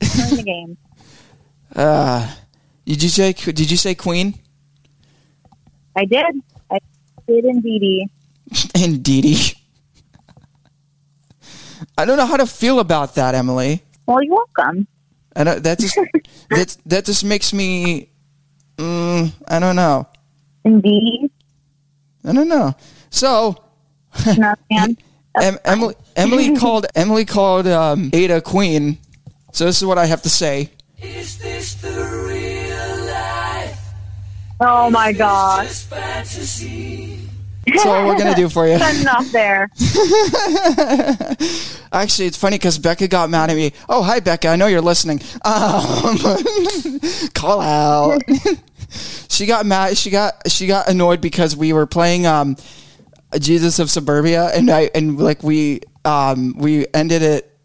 Playing the game. Uh, did you say did you say Queen I did. I did indeed. and *laughs* Dee Dee? I don't know how to feel about that, Emily. Well, you're welcome. I don't, that just *laughs* that that just makes me. Mm, I don't know. Indeed. I don't know. So *laughs* No, man. *laughs* em, Emily Emily called Emily called um, Ada Queen. So this is what I have to say. Oh my gosh. That's all we're gonna do for you. *laughs* Enough there. *laughs* Actually, it's funny because Becca got mad at me. Oh, hi Becca. I know you're listening. Um, *laughs* call out. she got mad. She got she got annoyed because we were playing um, Jesus of Suburbia, and I and like we um, we ended it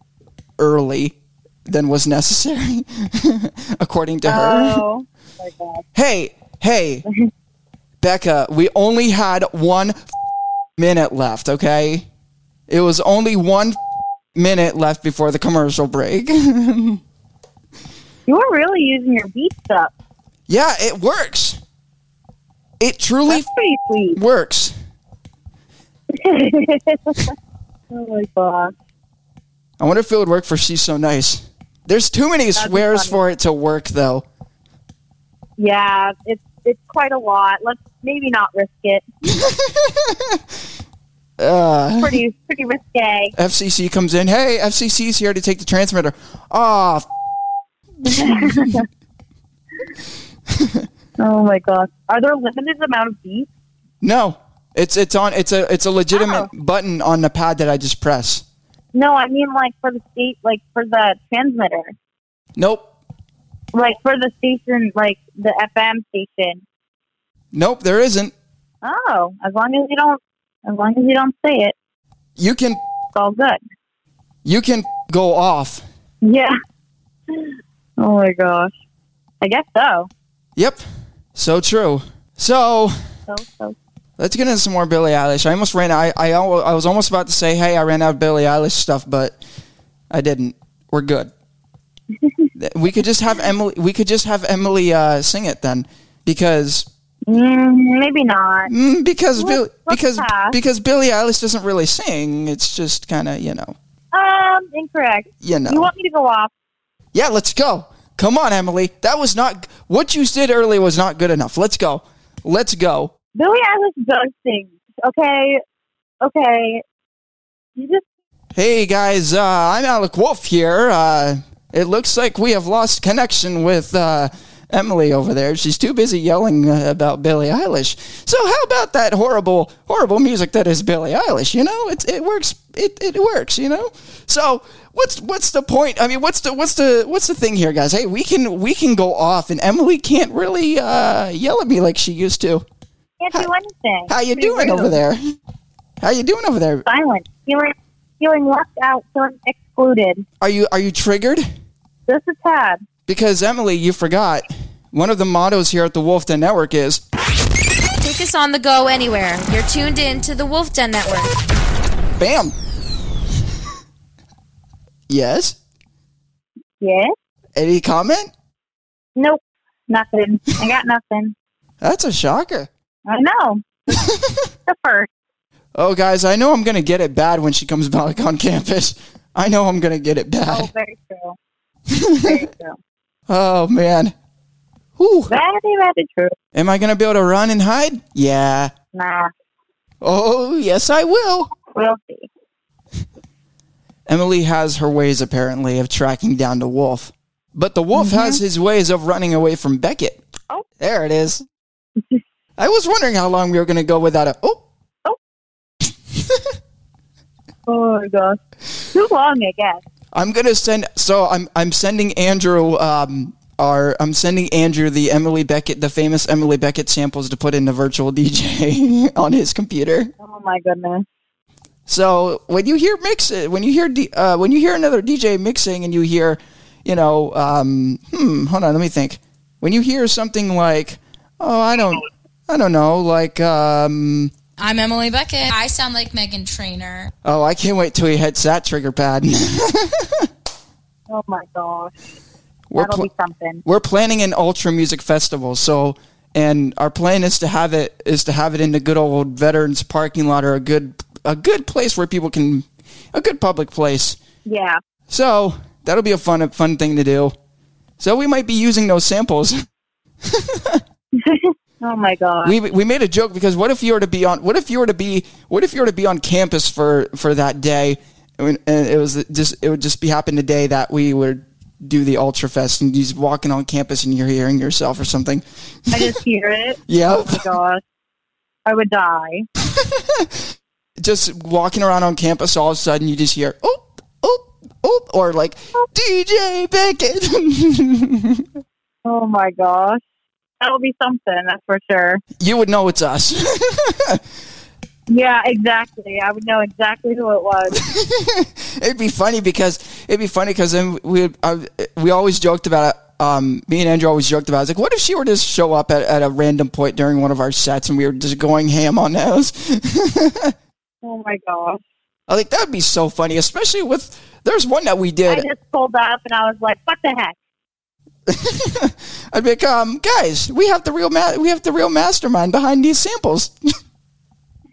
early than was necessary, according to her. Oh my god. Hey, hey, Becca, we only had one minute left, okay? It was only one minute left before the commercial break. You were really using your beats up. yeah, it works. It truly That's pretty sweet. works. *laughs* oh my gosh. I wonder if it would work for She's So Nice. There's too many be swears for it to work, though. Yeah, it's it's quite a lot. Let's maybe not risk it. *laughs* Uh, Pretty pretty risque. FCC comes in. Hey, FCC is here to take the transmitter. Ah, *laughs* Oh my gosh. Are there limited amount of beats? no. It's it's on. It's a it's a legitimate Oh. button on the pad that I just press. No, I mean like for the state, like for the transmitter, Nope. Like for the station, like the FM station. Nope, there isn't. Oh, as long as you don't, as long as you don't say it, You can it's all good. you can go off. Yeah. *laughs* Oh my gosh. I guess so. Yep. So true. So So so. let's get into some more Billie Eilish. I almost ran. I I, I was almost about to say, hey, I ran out of Billie Eilish stuff, but I didn't. We're good. We could just have Emily. We could just have Emily uh, sing it then, because Mm, maybe not. mm, because Bill, because pass. because Billie Eilish doesn't really sing. It's just kind of you know Um, incorrect. you know. You want me to go off? Yeah, let's go. Come on, Emily. That was not what you did earlier was not good enough. Let's go. Let's go. Billie Eilish does sing. Okay. Okay. You just Hey guys, uh, I'm Alec Wolf here. Uh, it looks like we have lost connection with uh, Emily over there. She's too busy yelling uh, about Billie Eilish. So how about that horrible, horrible music that is Billie Eilish? You know, it it works. It it works. You know. So what's what's the point? I mean, what's the what's the what's the thing here, guys? Hey, we can we can go off, and Emily can't really uh, yell at me like she used to. can't do anything. How you Pretty doing rude. over there? How you doing over there? Silent. Feeling feeling left out. Feeling excluded. Are you are you triggered? Just a tad. Because Emily, you forgot. One of the mottos here at the Wolf Den Network is Take us on the go anywhere. You're tuned in to the Wolf Den Network. BAM! yes? Yes. Any comment? Nope. Nothing. I got nothing. *laughs* That's a shocker. I know. *laughs* the first. Oh, guys, I know I'm going to get it bad when she comes back on campus. I know I'm gonna get it Oh, bad. very true. Very true. *laughs* Oh man. Whew. Very, very true. Am I gonna be able to run and hide? Yeah. Nah, Oh yes, I will. we'll see. Emily has her ways apparently of tracking down the wolf, but the wolf has mm-hmm. his ways of running away from Beckett. Oh. there it is. *laughs* I was wondering how long we were gonna go without a. Oh, Oh, *laughs* oh my gosh. Too long, I guess. I'm gonna send. So I'm I'm sending Andrew. Um, our I'm sending Andrew the Emily Beckett, the famous Emily Beckett samples to put in the virtual *laughs* DJ on his computer. Oh my goodness. So when you hear mix, when you hear uh, when you hear another DJ mixing, and you hear, you know, um, hmm, hold on, let me think. When you hear something like, oh, I don't, I don't know, like, um, I'm Emily Beckett. I sound like Meghan Trainor. oh, I can't wait till he hits that trigger pad. *laughs* Oh my gosh. we're That'll pl- be something. we're planning an ultra music festival, so. And our plan is to have it is to have it in the good old veterans parking lot or a good a good place where people can a good public place. Yeah. So that'll be a fun fun thing to do. So we might be using those samples. *laughs* *laughs* Oh my god. we we made a joke because what if you were to be on what if you were to be what if you were to be on campus for for that day and it was just it would just be happen the day that we would do the ultra fest and you're just walking on campus and you're hearing yourself or something. I just hear it. *laughs* Yeah. Oh my gosh. I would die. *laughs* just walking around on campus all of a sudden you just hear oh oh oh or like oh. DJ Beckett. *laughs* Oh my gosh. That'll be something, that's for sure. you would know it's us. *laughs* Yeah, exactly. I would know exactly who it was. *laughs* it'd be funny because it'd be funny because then we uh, we always joked about it. Um, me and Andrew always joked about. It. I was like, what if she were to show up at, at a random point during one of our sets and we were just going ham on those? *laughs* Oh my gosh. I think that would be so funny, especially with there's one that we did. I just pulled up and I was like, what the heck? *laughs* I'd be like, um, guys, we have the real ma- we have the real mastermind behind these samples.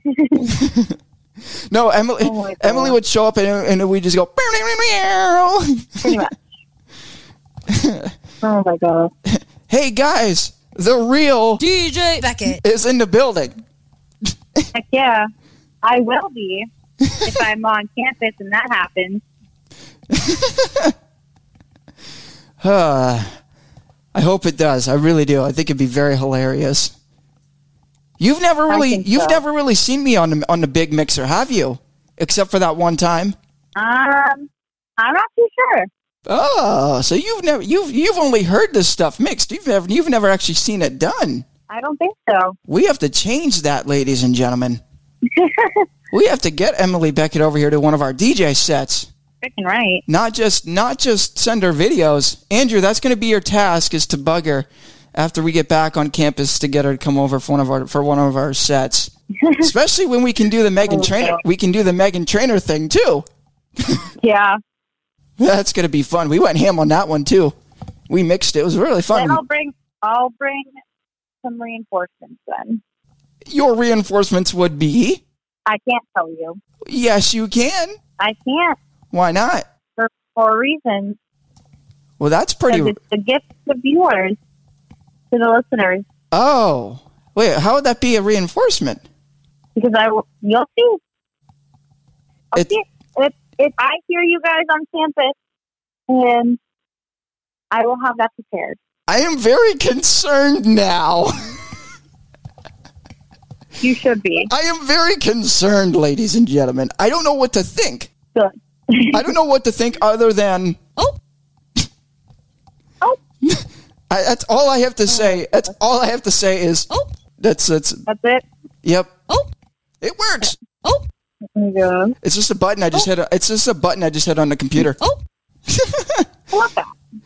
*laughs* no, Emily. Oh. Emily would show up and, and we just go. *laughs* Pretty much. oh my god. hey guys, the real DJ Beckett. is in the building. Heck yeah. I will be if I'm on campus and that happens. Uh, *sighs* I hope it does. I really do. I think it'd be very hilarious. You've never really, you've so. never really seen me on the on the big mixer, have you? Except for that one time. Um, I'm not too sure. Oh, so you've never you've you've only heard this stuff mixed. You've never you've never actually seen it done. I don't think so. We have to change that, ladies and gentlemen. *laughs* we have to get Emily Beckett over here to one of our DJ sets. Freaking right. Not just not just send her videos. Andrew, that's going to be your task is to bug her after we get back on campus to get her to come over for one of our for one of our sets. *laughs* Especially when we can do the Meghan oh, Trainor we can do the Meghan Trainor thing too. *laughs* Yeah. That's going to be fun. We went ham on that one too. We mixed it. It was really Then I'll fun. bring I'll bring some reinforcements then. Your reinforcements would be I can't tell you. Yes, you can. I can't Why not? for for reasons. Well, that's pretty. It's the gift of viewers to the listeners. Oh, wait. How would that be a reinforcement? Because I you'll see. I'll It's- see. If if I hear you guys on campus, and I will have that prepared. I am very concerned now. *laughs* You should be I am very concerned, ladies and gentlemen. I don't know what to think. good. I don't know what to think other than. Oh. Oh, *laughs* I, that's all I have to say. That's all I have to say is. Oh. That's that's. that's it. Yep. Oh. It works. Oh. Yeah. It's just a button I just hit. It's just a button I just hit on the computer. Oh. I *laughs* love.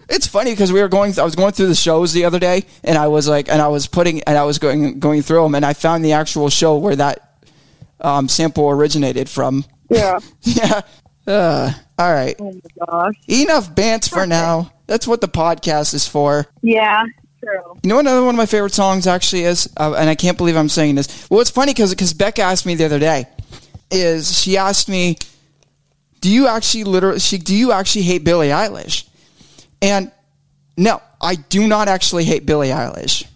It's funny because we were going. I was going through the shows the other day, and I was like, and I was putting, and I was going going through them, and I found the actual show where that um, sample originated from. Yeah. *laughs* Yeah. Uh, all right. Oh my gosh. Enough bants for now. That's what the podcast is for. Yeah. True. You know another one of my favorite songs actually is, uh, and I can't believe I'm saying this. Well, it's funny because because Becca asked me the other day, is she asked me, do you actually literally she do you actually hate Billie Eilish? And no, I do not actually hate Billie Eilish.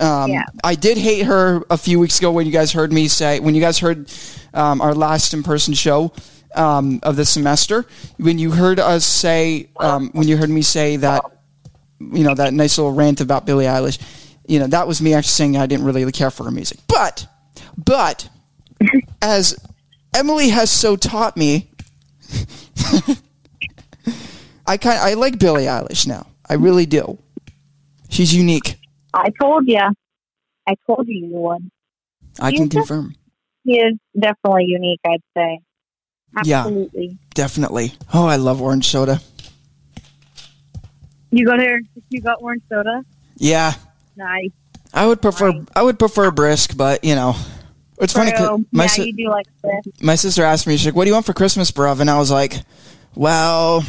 Um, Yeah. I did hate her a few weeks ago when you guys heard me say when you guys heard um, our last in person show um, of the semester when you heard us say um, when you heard me say that you know that nice little rant about Billie Eilish. You know that was me actually saying I didn't really care for her music, but but *laughs* as Emily has so taught me, *laughs* I kind I like Billie Eilish now. I really do. She's unique. I told you. I told you you would. I can just- confirm. He is definitely unique, I'd say. Yeah. Definitely. Oh, I love orange soda. You got her. You got orange soda. Yeah, Nice. I would prefer Right. I would prefer brisk, but you know, it's funny. True. My yeah, si- you do like my sister asked me, she's like, "What do you want for Christmas, bruv?" And I was like, "Well,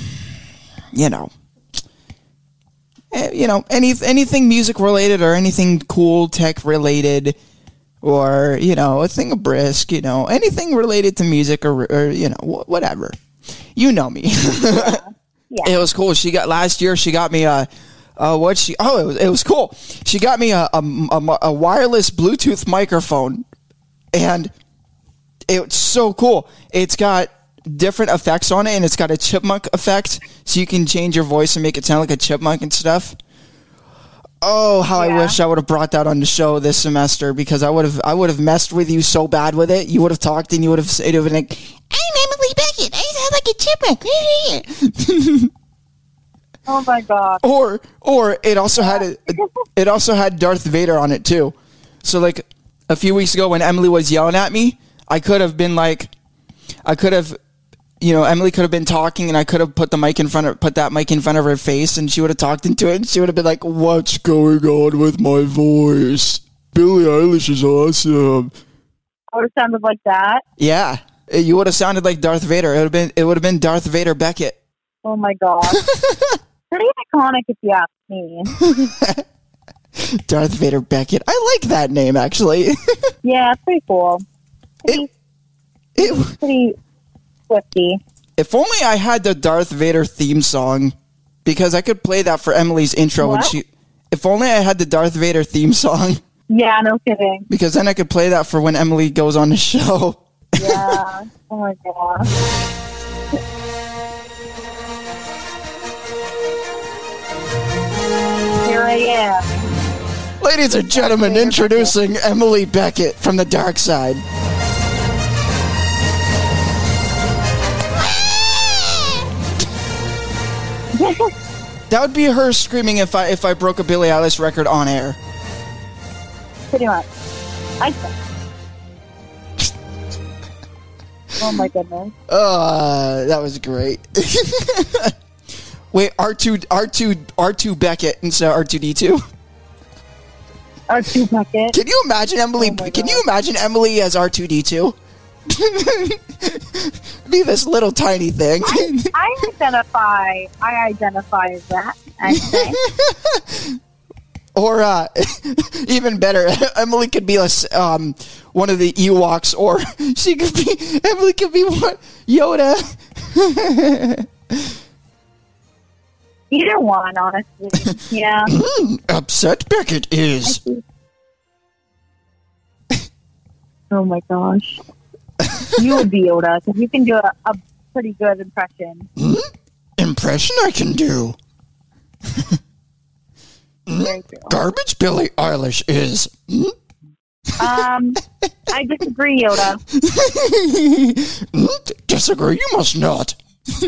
you know, eh, you know, any anything music related or anything cool tech related, or you know, a thing of brisk, you know, anything related to music or, or you know, wh- whatever. You know me. Yeah. *laughs* It was cool. She got last year. She got me a. Uh, what she? Oh, it was, it was cool. She got me a, a, a, a wireless Bluetooth microphone, and it's so cool. It's got different effects on it, and it's got a chipmunk effect, so you can change your voice and make it sound like a chipmunk and stuff. Oh, how I wish I would have brought that on the show this semester because I would have I would have messed with you so bad with it. You would have talked and you would have it would have been like, "I'm Emily Beckett. I sound like a chipmunk." *laughs* Oh my god. or or it also had a, *laughs* it also had Darth Vader on it too. So like a few weeks ago when Emily was yelling at me, I could have been like I could have you know, Emily could have been talking and I could have put the mic in front of put that mic in front of her face and she would have talked into it and she would have been like, What's going on with my voice? Billie Eilish is awesome. I would have sounded like that. Yeah. Eh, you would have sounded like Darth Vader. It would have been it would have been Darth Vader Beckett. Oh my god. *laughs* Pretty iconic if you ask me. *laughs* Darth Vader Beckett. I like that name actually. *laughs* Yeah, pretty cool. Pretty, it, pretty swifty. If only I had the Darth Vader theme song, because I could play that for Emily's intro when she. If only I had the Darth Vader theme song, *laughs* Yeah, no kidding. because then I could play that for when Emily goes on the show. *laughs* Yeah. oh my god. Here I am. Ladies and gentlemen, introducing Emily Beckett from the dark side. That would be her screaming if I if I broke a Billie Eilish record on air. Pretty much. I. Oh my goodness. Uh, that was great. *laughs* Wait, R two R two R two Beckett instead of R two D two. Our two bucket. Can you imagine Emily? Oh can God. you imagine Emily as R two D two? *laughs* Be this little tiny thing. I identify. I identify as that. I *laughs* or uh, *laughs* even better, Emily could be a um, one of the Ewoks, or she could be Emily could be one Yoda. Either one, honestly. Yeah. Upset Beckett is. Oh my gosh. You would be Yoda because you can do a, a pretty good impression. Impression I can do. True. Garbage Billie Eilish is. Um, I disagree, Yoda. *laughs* Disagree, you must not. *laughs*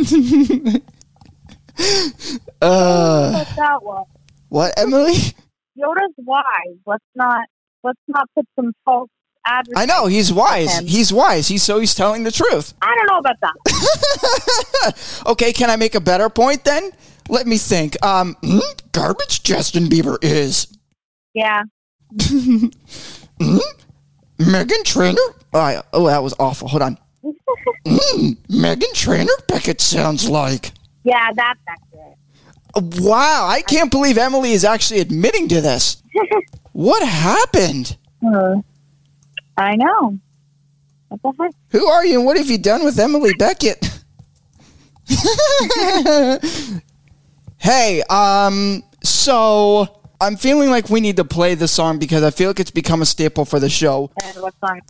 uh, that one? what, Emily? Yoda's wise. Let's not let's not put some false advertising. I know he's wise. He's wise. He's so he's telling the truth. I don't know about that. *laughs* Okay, can I make a better point then? Let me think. Um, hmm, garbage Justin Bieber is Yeah. *laughs* Meghan Trainor. Oh, oh, that was awful. Hold on. *laughs* Mm, Meghan Trainor Beckett sounds like. Yeah, that's accurate. Wow, I can't believe Emily is actually admitting to this. What happened? Hmm. I know. What the heck? Who are you and what have you done with Emily Beckett? *laughs* Hey, um, so I'm feeling like we need to play the song because I feel like it's become a staple for the show. *laughs* And what song?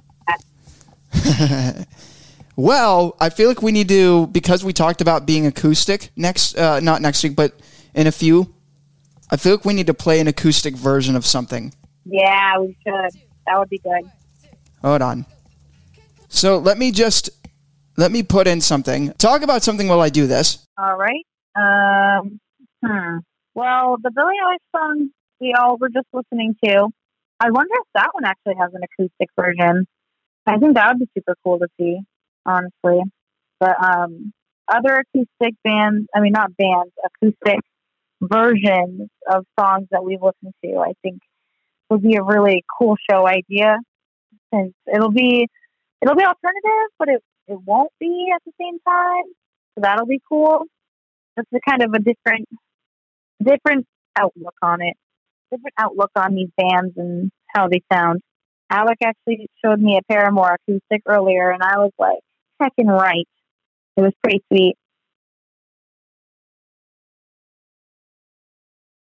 Well, I feel like we need to because we talked about being acoustic next, uh, not next week, but in a few. I feel like we need to play an acoustic version of something. Yeah, we should. That would be good. Hold on. So let me just let me put in something. Talk about something while I do this. All right. Um, hmm. Well, the Billie Eilish song we all were just listening to, I wonder if that one actually has an acoustic version. I think that would be super cool to see, honestly. But um, other acoustic bands, I mean, not bands, acoustic versions of songs that we've listened to, I think would be a really cool show idea. It'll be it'll be alternative, but it it won't be at the same time. So that'll be cool. Just a kind of a different different outlook on it. Different outlook on these bands and how they sound. Alec actually showed me a Paramore acoustic earlier and I was like, heckin' right. It was pretty sweet.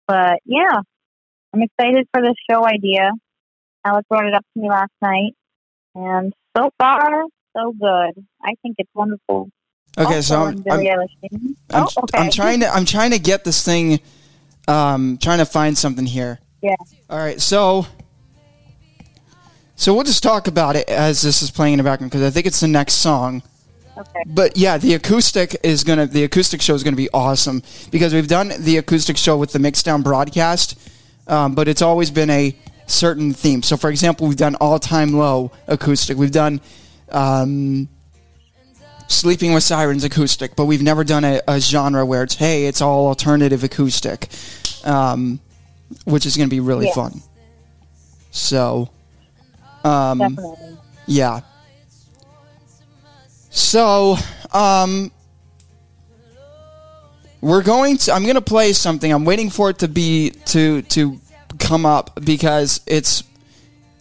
But yeah, I'm excited for this show idea. Alec brought it up to me last night, and so far, so good. I think it's wonderful. Okay, Also so I'm, I'm, I'm, oh, okay. I'm trying to I'm trying to get this thing um trying to find something here. Yeah. All right, so so we'll just talk about it as this is playing in the background because I think it's the next song. Okay. But yeah, the acoustic is gonna the acoustic show is gonna be awesome because we've done the acoustic show with the Mixdown broadcast, um, but it's always been a certain themes. So for example, we've done all time low acoustic. We've done um, Sleeping with Sirens acoustic, but we've never done a, a genre where it's hey, it's all alternative acoustic, um, which is gonna be really Yeah. fun. So, um, Definitely. yeah. So, um, we're going to. I'm going to play something. I'm waiting for it to be to to come up because it's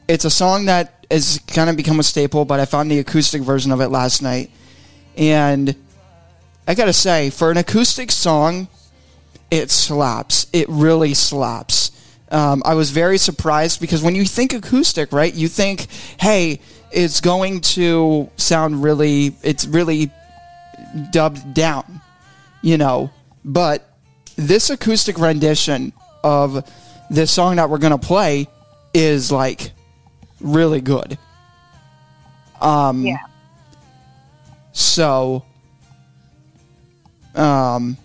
it's a song that has kind of become a staple. But I found the acoustic version of it last night, and I gotta say, for an acoustic song, it slaps. It really slaps. Um, I was very surprised because when you think acoustic, right, you think, hey, it's going to sound really, it's really dubbed down, you know. But this acoustic rendition of this song that we're going to play is like really good. Um, Yeah. so, um,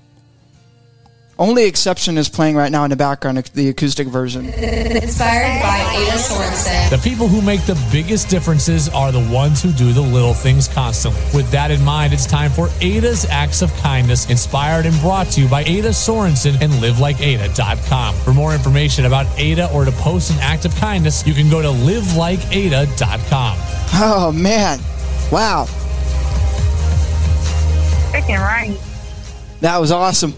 only exception is playing right now in the background, the acoustic version. Inspired by Ada Sorensen. The people who make the biggest differences are the ones who do the little things constantly. With that in mind, it's time for Ada's Acts of Kindness, inspired and brought to you by Ada Sorensen and livelikeada.com. For more information about Ada or to post an act of kindness, you can go to livelikeada.com. Oh man, wow, Freaking right. that was awesome.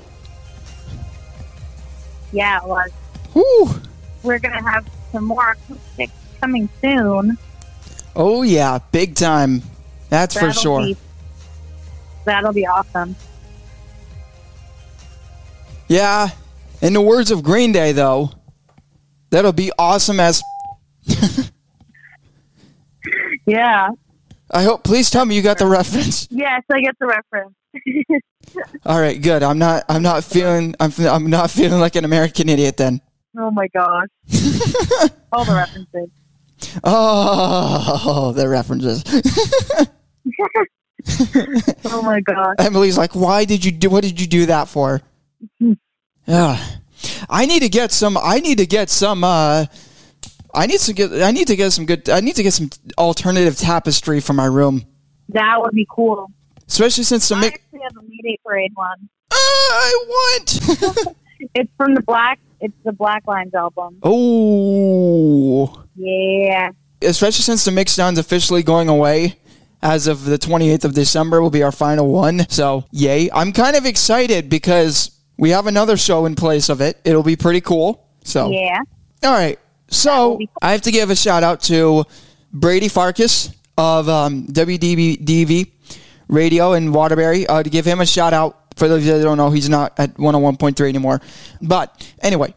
Yeah, it was. Whew. We're going to have some more acoustics coming soon. Oh yeah, big time. That's for That'll sure. Be, that'll be awesome. Yeah. In the words of Green Day, though, that'll be awesome as. *laughs* Yeah. I hope. Please tell me you got the reference. Yes, I get the reference. *laughs* All right, good. I'm not. I'm not feeling. I'm. I'm not feeling like an American idiot then. Oh my gosh. *laughs* All the references. Oh, the references. *laughs* Oh my gosh. Emily's like, why did you do? What did you do that for? Yeah, I need to get some. I need to get some. uh I need to get. I need to get some good. I need to get some alternative tapestry for my room, That would be cool. Especially since the I actually have a Mayday Parade one. I want. *laughs* It's from the Black. It's the Black Lines album. oh, Yeah. especially since the mixdown's officially going away as of the 28th of December will be our final one. So, yay. I'm kind of excited because we have another show in place of it. It'll be pretty cool. So, Yeah. all right. So, cool. I have to give a shout out to Brady Farkas of um, Radio in Waterbury. Uh, to give him a shout out for those that don't know, he's not at 101.3 anymore. But anyway,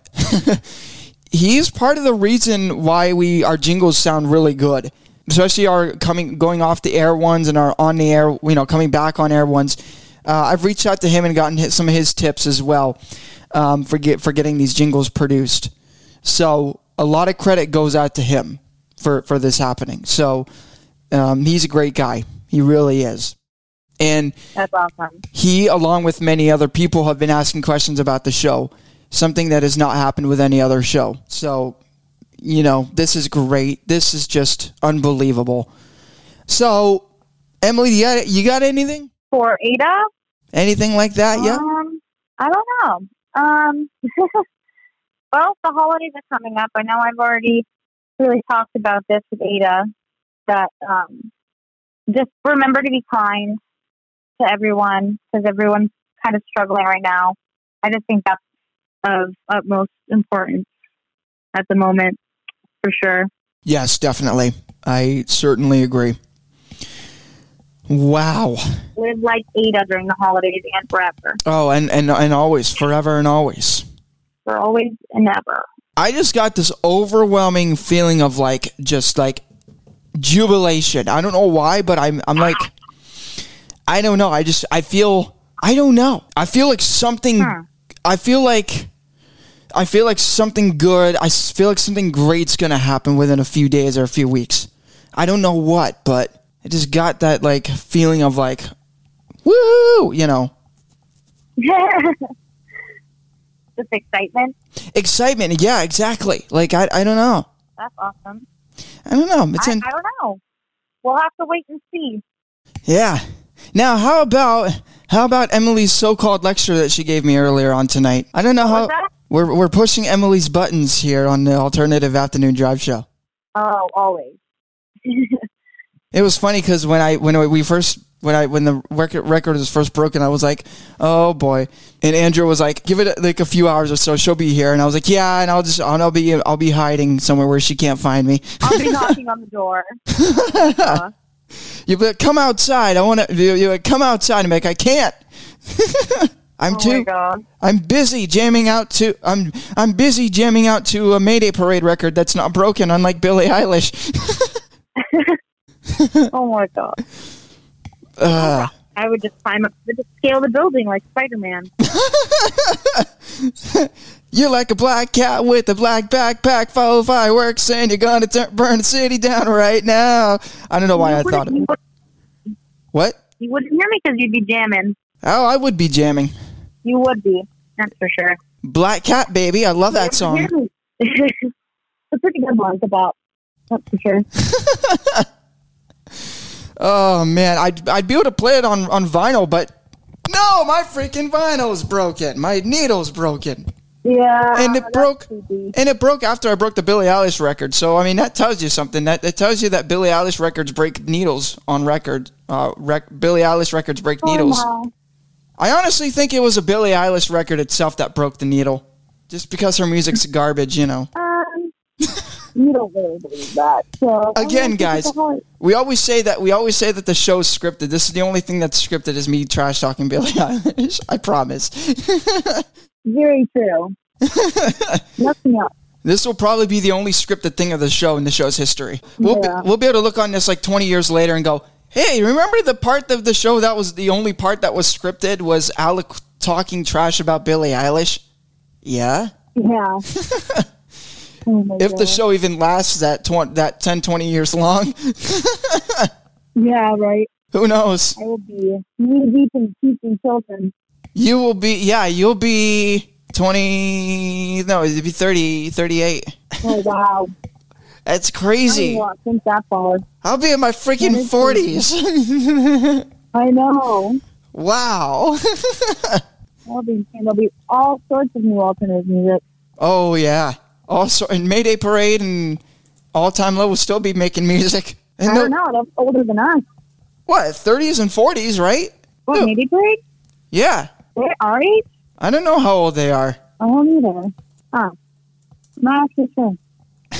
*laughs* he's part of the reason why we our jingles sound really good, especially our coming going off the air ones and our on the air, you know, coming back on air ones. Uh, I've reached out to him and gotten his- some of his tips as well um, for get, for getting these jingles produced. So a lot of credit goes out to him for for this happening. So um, he's a great guy. He really is. And That's awesome. he, along with many other people, have been asking questions about the show, something that has not happened with any other show. So, you know, this is great. This is just unbelievable. So, Emily, you got, you got anything? For Ada, Anything like that? Yeah. Um, I don't know. Um, *laughs* well, the holidays are coming up. I know I've already really talked about this with Ada. That um, just remember to be kind to everyone because everyone's kind of struggling right now. I just think that's of utmost importance at the moment, for sure. Yes, definitely. I certainly agree. Wow. Live like Ada during the holidays and forever, Oh, and, and, and always, forever and always. for always and ever. I just got this overwhelming feeling of like just like jubilation. I don't know why, but I'm I'm like I don't know. I just I feel I don't know. I feel like something Hmm. I feel like I feel like something good. I feel like something great's to happen within a few days or a few weeks. I don't know what, but I just got that like feeling of like woo, you know. *laughs* Just excitement. Excitement. Yeah, exactly. Like I I don't know. That's awesome. I don't know. It's I, in, I don't know. We'll have to wait and see. Yeah. Now, how about how about Emily's so-called lecture that she gave me earlier on tonight? I don't know how we're we're pushing Emily's buttons here on the alternative afternoon drive show. Oh, always. *laughs* It was funny because when I when we first when I when the record record was first broken, I was like, oh boy, and Andrew was like, give it like a few hours or so, she'll be here, and I was like, yeah, and I'll just I'll be I'll be hiding somewhere where she can't find me. I'll be *laughs* knocking on the door. *laughs* Uh-huh. You but come outside. I want to. You, you come outside and make. I can't. *laughs* I'm Oh too. I'm busy jamming out to. I'm I'm busy jamming out to a Mayday Parade record that's not broken, unlike Billie Eilish. *laughs* Oh my god. *laughs* Uh, I would just climb up, just scale the building like Spider Man. You're like a black cat with a black backpack full of fireworks, and you're gonna turn, burn the city down right now. I don't know why I thought you, it. What? you wouldn't hear me because you'd be jamming. Oh, I would be jamming. You would be. That's for sure. Black Cat Baby. I love that song. *laughs* it's a pretty good one. It's about. That's for sure. *laughs* Oh man, I'd I'd be able to play it on on vinyl, but no, my freaking vinyl's broken. My needle's broken. Yeah. and it broke creepy. and it broke after I broke the Billie Eilish record. So I mean that tells you something. That that tells you that Billie Eilish records break needles on record. Uh, rec- Billie Eilish records break needles. Oh, no. I honestly think it was a Billie Eilish record itself that broke the needle, just because her music's *laughs* garbage. You know. Um, you don't really believe that. So Again, guys, it's a heart. we always say that we always say that the show's scripted. This is the only thing that's scripted is me trash talking Billie *laughs* Eilish. I promise. *laughs* Very true. *laughs* Nothing else. This will probably be the only scripted thing of the show in the show's history. We'll, Yeah. be, we'll be able to look on this like 20 years later and go, hey, remember the part of the show that was the only part that was scripted was Alec talking trash about Billie Eilish? Yeah. Yeah. *laughs* oh If the show even lasts that, tw- that 10, 20 years long, *laughs* Yeah, right. who knows? I will be knee deep in teaching children. You will be, yeah, you'll be 20, no, it'd be 30, 38. Oh wow. That's I crazy. to think that far. I'll be in my freaking 40s. I know. wow. *laughs* There'll be, there'll be all sorts of new alternative music. Oh yeah. Also, and Mayday Parade and All Time Low will still be making music. And I don't know. That's older than us. What, 30s and 40s, right? What, maybe great? Yeah. They're our age? I don't know how old they are. I don't either. Huh. I'm not actually sure. *laughs*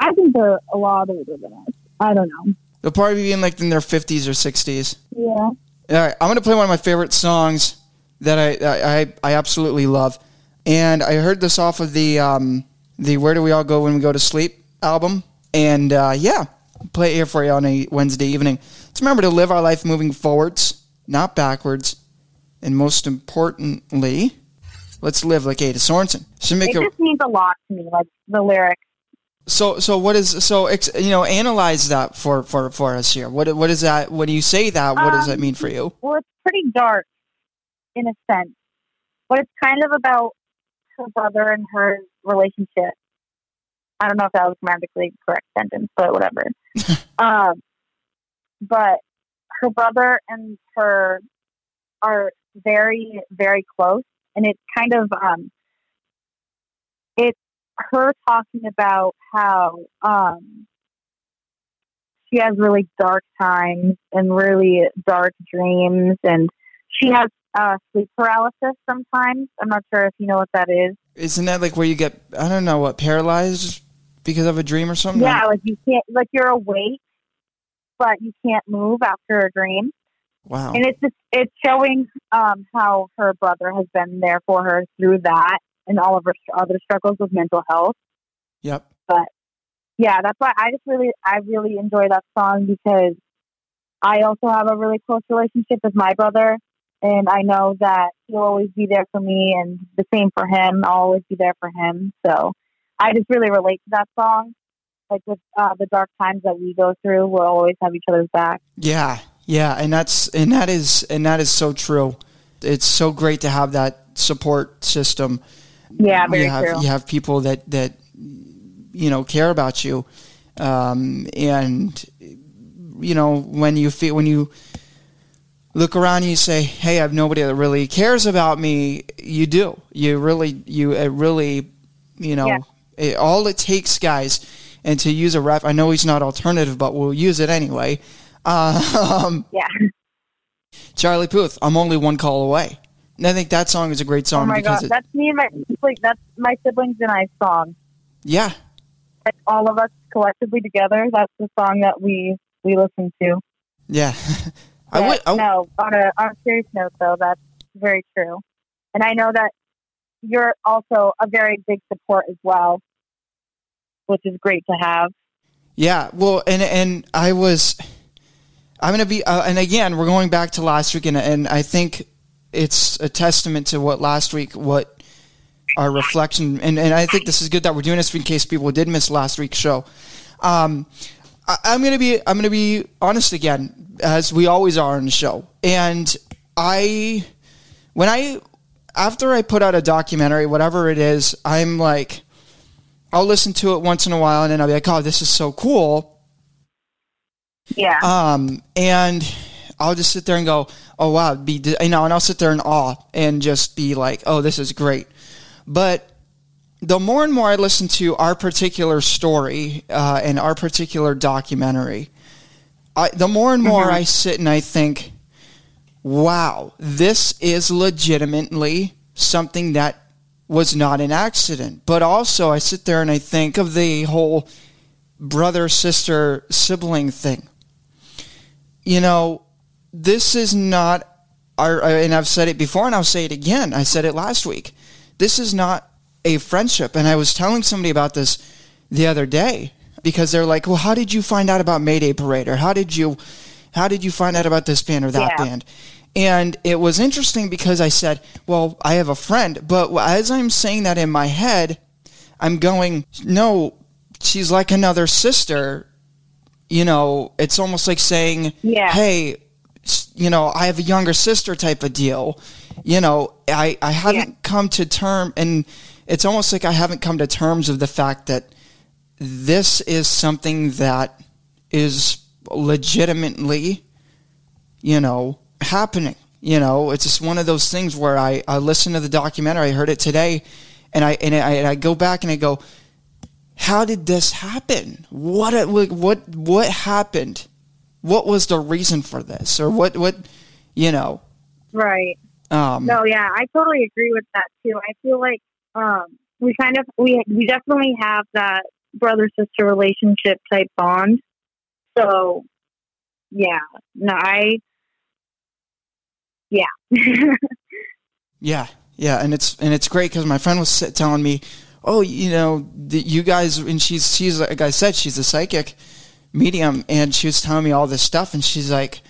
I think they're a lot older than us. I don't know. They'll probably be in like in their 50s or 60s. Yeah. All right, I'm gonna play one of my favorite songs that I I, I absolutely love, and I heard this off of the um, the "Where Do We All Go When We Go to Sleep" album, and uh, yeah, play it here for you on a Wednesday evening. Let's remember to live our life moving forwards, not backwards, and most importantly, let's live like Ada Sorensen. Should It just means a lot to me, like the lyrics. so so what is so you know analyze that for for for us here. What what is that? When you say that, what does that Um, mean for you? Well, it's pretty dark in a sense, but it's kind of about her brother and her relationship. I don't know if that was grammatically correct sentence, but whatever. *laughs* um, but her brother and her are very, very close, and it's kind of um, it's her talking about how um, she has really dark times and really dark dreams, and she has uh, sleep paralysis sometimes. I'm not sure if you know what that is. Isn't that like where you get I don't know what paralyzed because of a dream or something? Yeah, like you can't, like you're awake, but you can't move after a dream. Wow. And it's just it's showing um, how her brother has been there for her through that and all of her other struggles with mental health. Yep. But yeah, that's why I just really I really enjoy that song because I also have a really close relationship with my brother, and I know that he'll always be there for me, and the same for him. I'll always be there for him. So I just really relate to that song. Like with uh, the dark times that we go through, we'll always have each other's back. Yeah, yeah, and that's and that is and that is so true. It's so great to have that support system. Yeah, very you have true. you have people that that you know care about you, um, and you know when you feel when you look around and you say, "Hey, I have nobody that really cares about me." You do. You really you it really you know Yeah. it, all it takes, guys. And to use a ref, I know he's not alternative, but we'll use it anyway. Um, *laughs* Yeah. Charlie Puth, I'm only one call away. And I think that song is a great song Oh my god, it, that's me and my like that's my siblings and I song. yeah, Like all of us collectively together, that's the song that we we listen to. yeah. *laughs* I would. I, no, on a on a serious note though, that's very true. And I know that you're also a very big support as well, which is great to have. Yeah, well, and and I was, I'm gonna be, uh, and again, we're going back to last week, and and I think it's a testament to what last week, what our reflection, and and I think this is good that we're doing this in case people did miss last week's show. Um, I, I'm gonna be, I'm gonna be honest again, as we always are on the show, and I, when I, after I put out a documentary, whatever it is, I'm like. I'll listen to it once in a while, and then I'll be like, "Oh, this is so cool." Yeah. Um, and I'll just sit there and go, "Oh wow," be you know, and I'll sit there in awe and just be like, "Oh, this is great." But the more and more I listen to our particular story uh, and our particular documentary, I, the more and more I sit and I think, "Wow, this is legitimately something that." was not an accident. But also, I sit there and I think of the whole brother, sister, sibling thing. You know, this is not our, and I've said it before and I'll say it again. I said it last week. This is not a friendship. And I was telling somebody about this the other day because they're like, well, how did you find out about Mayday Parade? Or how did you, how did you find out about this band or that Yeah. band? And it was interesting because I said, well, I have a friend. But as I'm saying that in my head, I'm going, no, she's like another sister. You know, it's almost like saying, Yeah. hey, you know, I have a younger sister type of deal. You know, I, I haven't Yeah. come to term, and it's almost like I haven't come to terms of the fact that this is something that is legitimately, you know, happening. You know, it's just one of those things where I, I listened to the documentary, I heard it today, and I and I, and I go back and I go, how did this happen? What what what happened? What was the reason for this, or what what you know? Right. Um, No, yeah, I totally agree with that too. I feel like um, we kind of we we definitely have that brother sister relationship type bond. So, yeah, no, I Yeah. *laughs* Yeah, yeah, and it's and it's great because my friend was telling me, oh, you know, the, you guys, and she's she's like I said, she's a psychic medium, and she was telling me all this stuff, and she's like,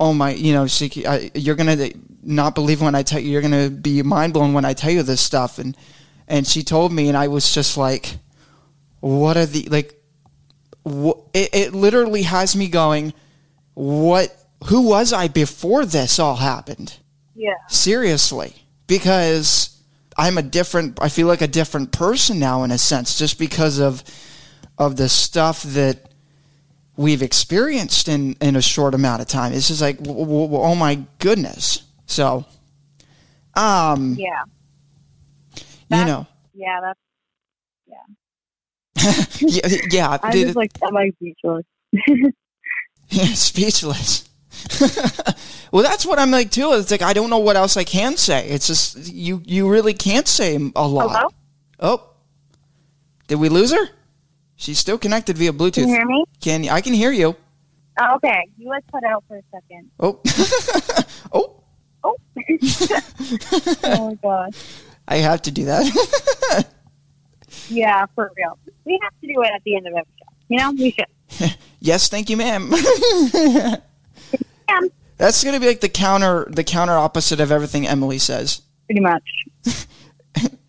oh my, you know, she, I, you're gonna not believe when I tell you, you're gonna be mind blown when I tell you this stuff, and and she told me, and I was just like, what are the like, wh- it, it literally has me going, what, who was I before this all happened? yeah. seriously because I'm a different I feel like a different person now in a sense just because of of the stuff that we've experienced in in a short amount of time it's just like w- w- w- oh my goodness so um Yeah. you know Yeah. That's. yeah, *laughs* yeah *laughs* I'm just like I'm like speechless. *laughs* speechless *laughs* well that's what I'm like too it's like I don't know what else I can say it's just you you really can't say a lot Hello. Oh, did we lose her? She's still connected via Bluetooth. Can you hear me? Can I can hear you? Oh, okay. You like cut out for a second. Oh, *laughs* oh, Oh. *laughs* oh my gosh. I have to do that. Yeah, for real. We have to do it at the end of every show. You know, we should. yes, thank you, ma'am. Yeah, That's gonna be like the counter, the counter opposite of everything Emily says. pretty much. *laughs*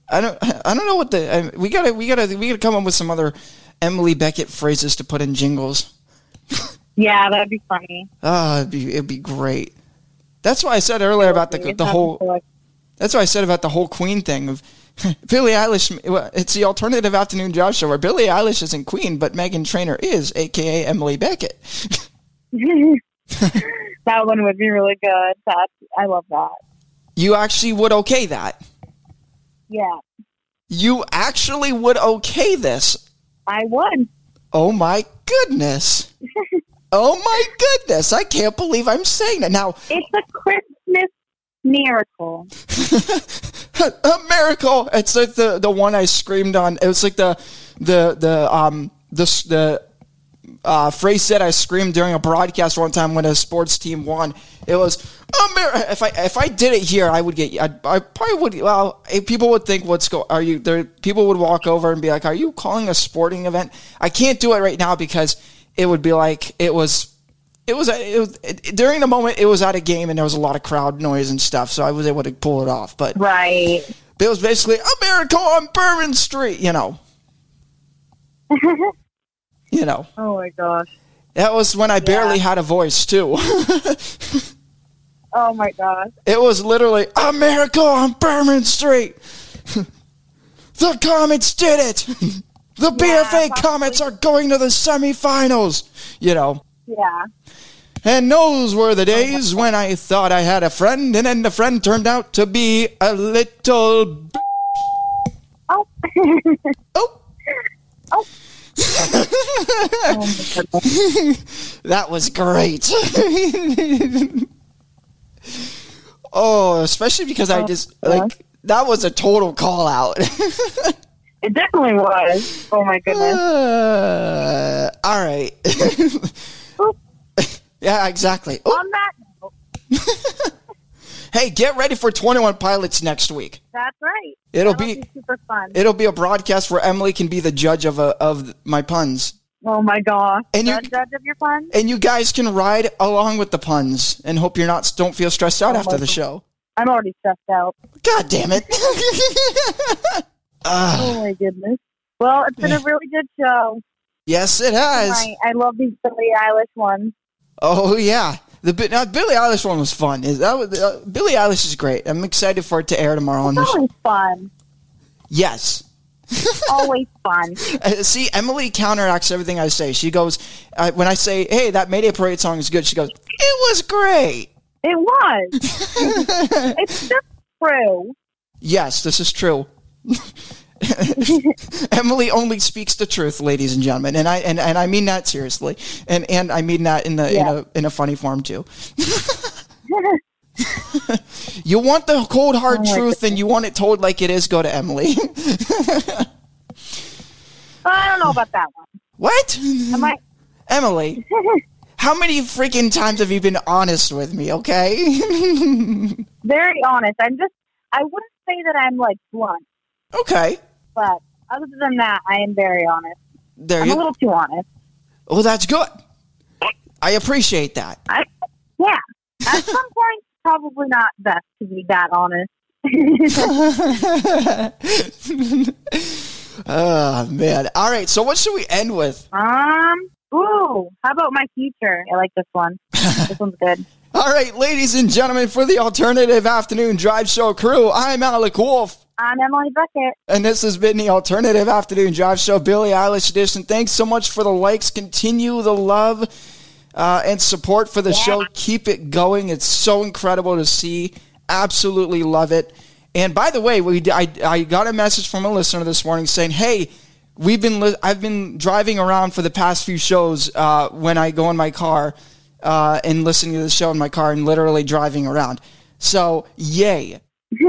I don't, I don't know what the I, we gotta, we gotta, we gotta come up with some other Emily Beckett phrases to put in jingles. *laughs* Yeah, that'd be funny. Ah, it'd be, it'd be great. That's why I said earlier about the the whole. That's what I said about the whole Queen thing of *laughs* Billie Eilish. It's the alternative afternoon drive show where Billie Eilish isn't Queen, but Meghan Trainor is, aka Emily Beckett. That one would be really good. That I love that. You actually would okay that. Yeah, You actually would okay this. I would. Oh my goodness. *laughs* oh my goodness. I can't believe I'm saying that. Now, It's a Christmas miracle. *laughs* a miracle. It's like the the one I screamed on. It was like the the the um the the uh, phrase that I screamed during a broadcast one time when a sports team won. It was America. If I if I did it here, I would get. I, I probably would. Well, eh, people would think, "What's go? Are you there?" People would walk over and be like, "Are you calling a sporting event?" I can't do it right now because it would be like it was. It was, it was it, during the moment. It was at a game and there was a lot of crowd noise and stuff, so I was able to pull it off. But Right. it was basically America on Bourbon Street, you know. *laughs* you know, Oh my gosh. that was when I barely had a voice too. *laughs* Oh my gosh. it was literally America on Bourbon Street. *laughs* the Comets did it. *laughs* The BFA possibly. Comets are going to the semifinals. You know. Yeah. And those were the days when I thought I had a friend, and then the friend turned out to be a little. B- Oh. oh. Oh. Oh. *laughs* That was great. *laughs* oh, especially because I just like that was a total call out. *laughs* It definitely was. Oh my goodness. Uh, all right. yeah, exactly. On that note, hey, get ready for 21 Pilots next week. that's right. It'll That'll be super fun. it'll be a broadcast where Emily can be the judge of a, of my puns. oh my gosh. And you- Judge, of your fun? And you guys can ride along with the puns and hope you're not don't feel stressed out Oh after the God. show. I'm already stressed out. God damn it. *laughs* Ah, Oh my goodness. Well, it's been a really good show. yes, it has. I, I love these Billie Eilish ones. Oh yeah, the now, Billie Eilish one was fun. Is that was, uh, Billie Eilish is great. I'm excited for it to air tomorrow on the show. always fun. Yes. Always fun. *laughs* Uh, See, Emily counteracts everything I say. She goes uh, when I say, "Hey, that Mayday Parade song is good." She goes, "It was great." It was. *laughs* it's just true. Yes, this is true. *laughs* *laughs* Emily only speaks the truth, ladies and gentlemen, and I and, and I mean that seriously, and and I mean that in the in a in a funny form too. *laughs* you want the cold hard Oh truth, and you want it told like it is. Go to Emily. I don't know about that one. what? I. Emily, how many freaking times have you been honest with me? Okay. *laughs* Very honest. I'm just. I wouldn't say that I'm like blunt, okay. but other than that, I am very honest. There I'm a little too honest. Well, that's good. I appreciate that. I, yeah. At *laughs* some point, probably not best to be that honest. oh *laughs* man. All right. So what should we end with? um. Ooh. How about my future? I like this one. *laughs* this one's good. All right, ladies and gentlemen, for the Alternative Afternoon Drive Show crew, I'm Alec Wolf. I'm Emily Beckett. And this has been the Alternative Afternoon Drive Show, Billie Eilish edition. Thanks so much for the likes. Continue the love uh, and support for the show. Keep it going. It's so incredible to see. Absolutely love it. And by the way, we I, I got a message from a listener this morning saying, "Hey, we've been li- I've been driving around for the past few shows uh, when I go in my car uh, and listening to the show in my car and literally driving around. So yay!" *laughs*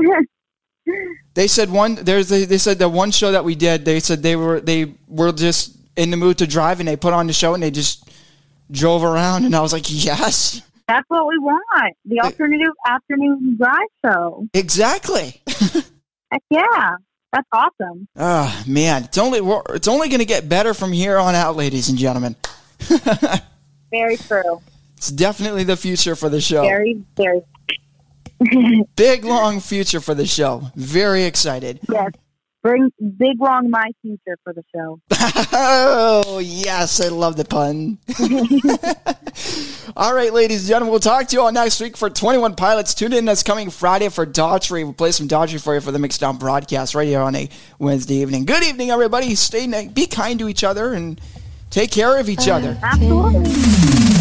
They said one. There's a, they said the one show that we did. They said they were they were just in the mood to drive, and they put on the show, and they just drove around, and I was like, yes, That's what we want. The alternative afternoon drive show. exactly. *laughs* Heck yeah. That's awesome. Oh man, it's only it's only going to get better from here on out, ladies and gentlemen. *laughs* Very true. It's definitely the future for the show. Very, very. *laughs* Big long future for the show. Very excited. Yes. Bring big long my future for the show. *laughs* oh yes, I love the pun. *laughs* all right, ladies and gentlemen, we'll talk to you all next week for 21 Pilots. Tune in this coming Friday for Daughtry. We'll play some Daughtry for you for the mixed Mixdown broadcast right here on a Wednesday evening. Good evening, everybody. Stay, na- be kind to each other and take care of each uh, other. Absolutely.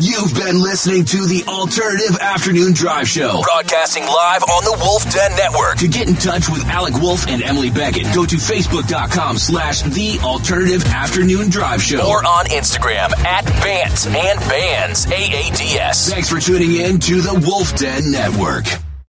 You've been listening to the Alternative Afternoon Drive Show, broadcasting live on the Wolf Den Network. To get in touch with Alec Wolf and Emily Beckett, go to facebook.com slash the Alternative Afternoon Drive Show or on Instagram at Bants and Bands, A-A-D-S. Thanks for tuning in to the Wolf Den Network.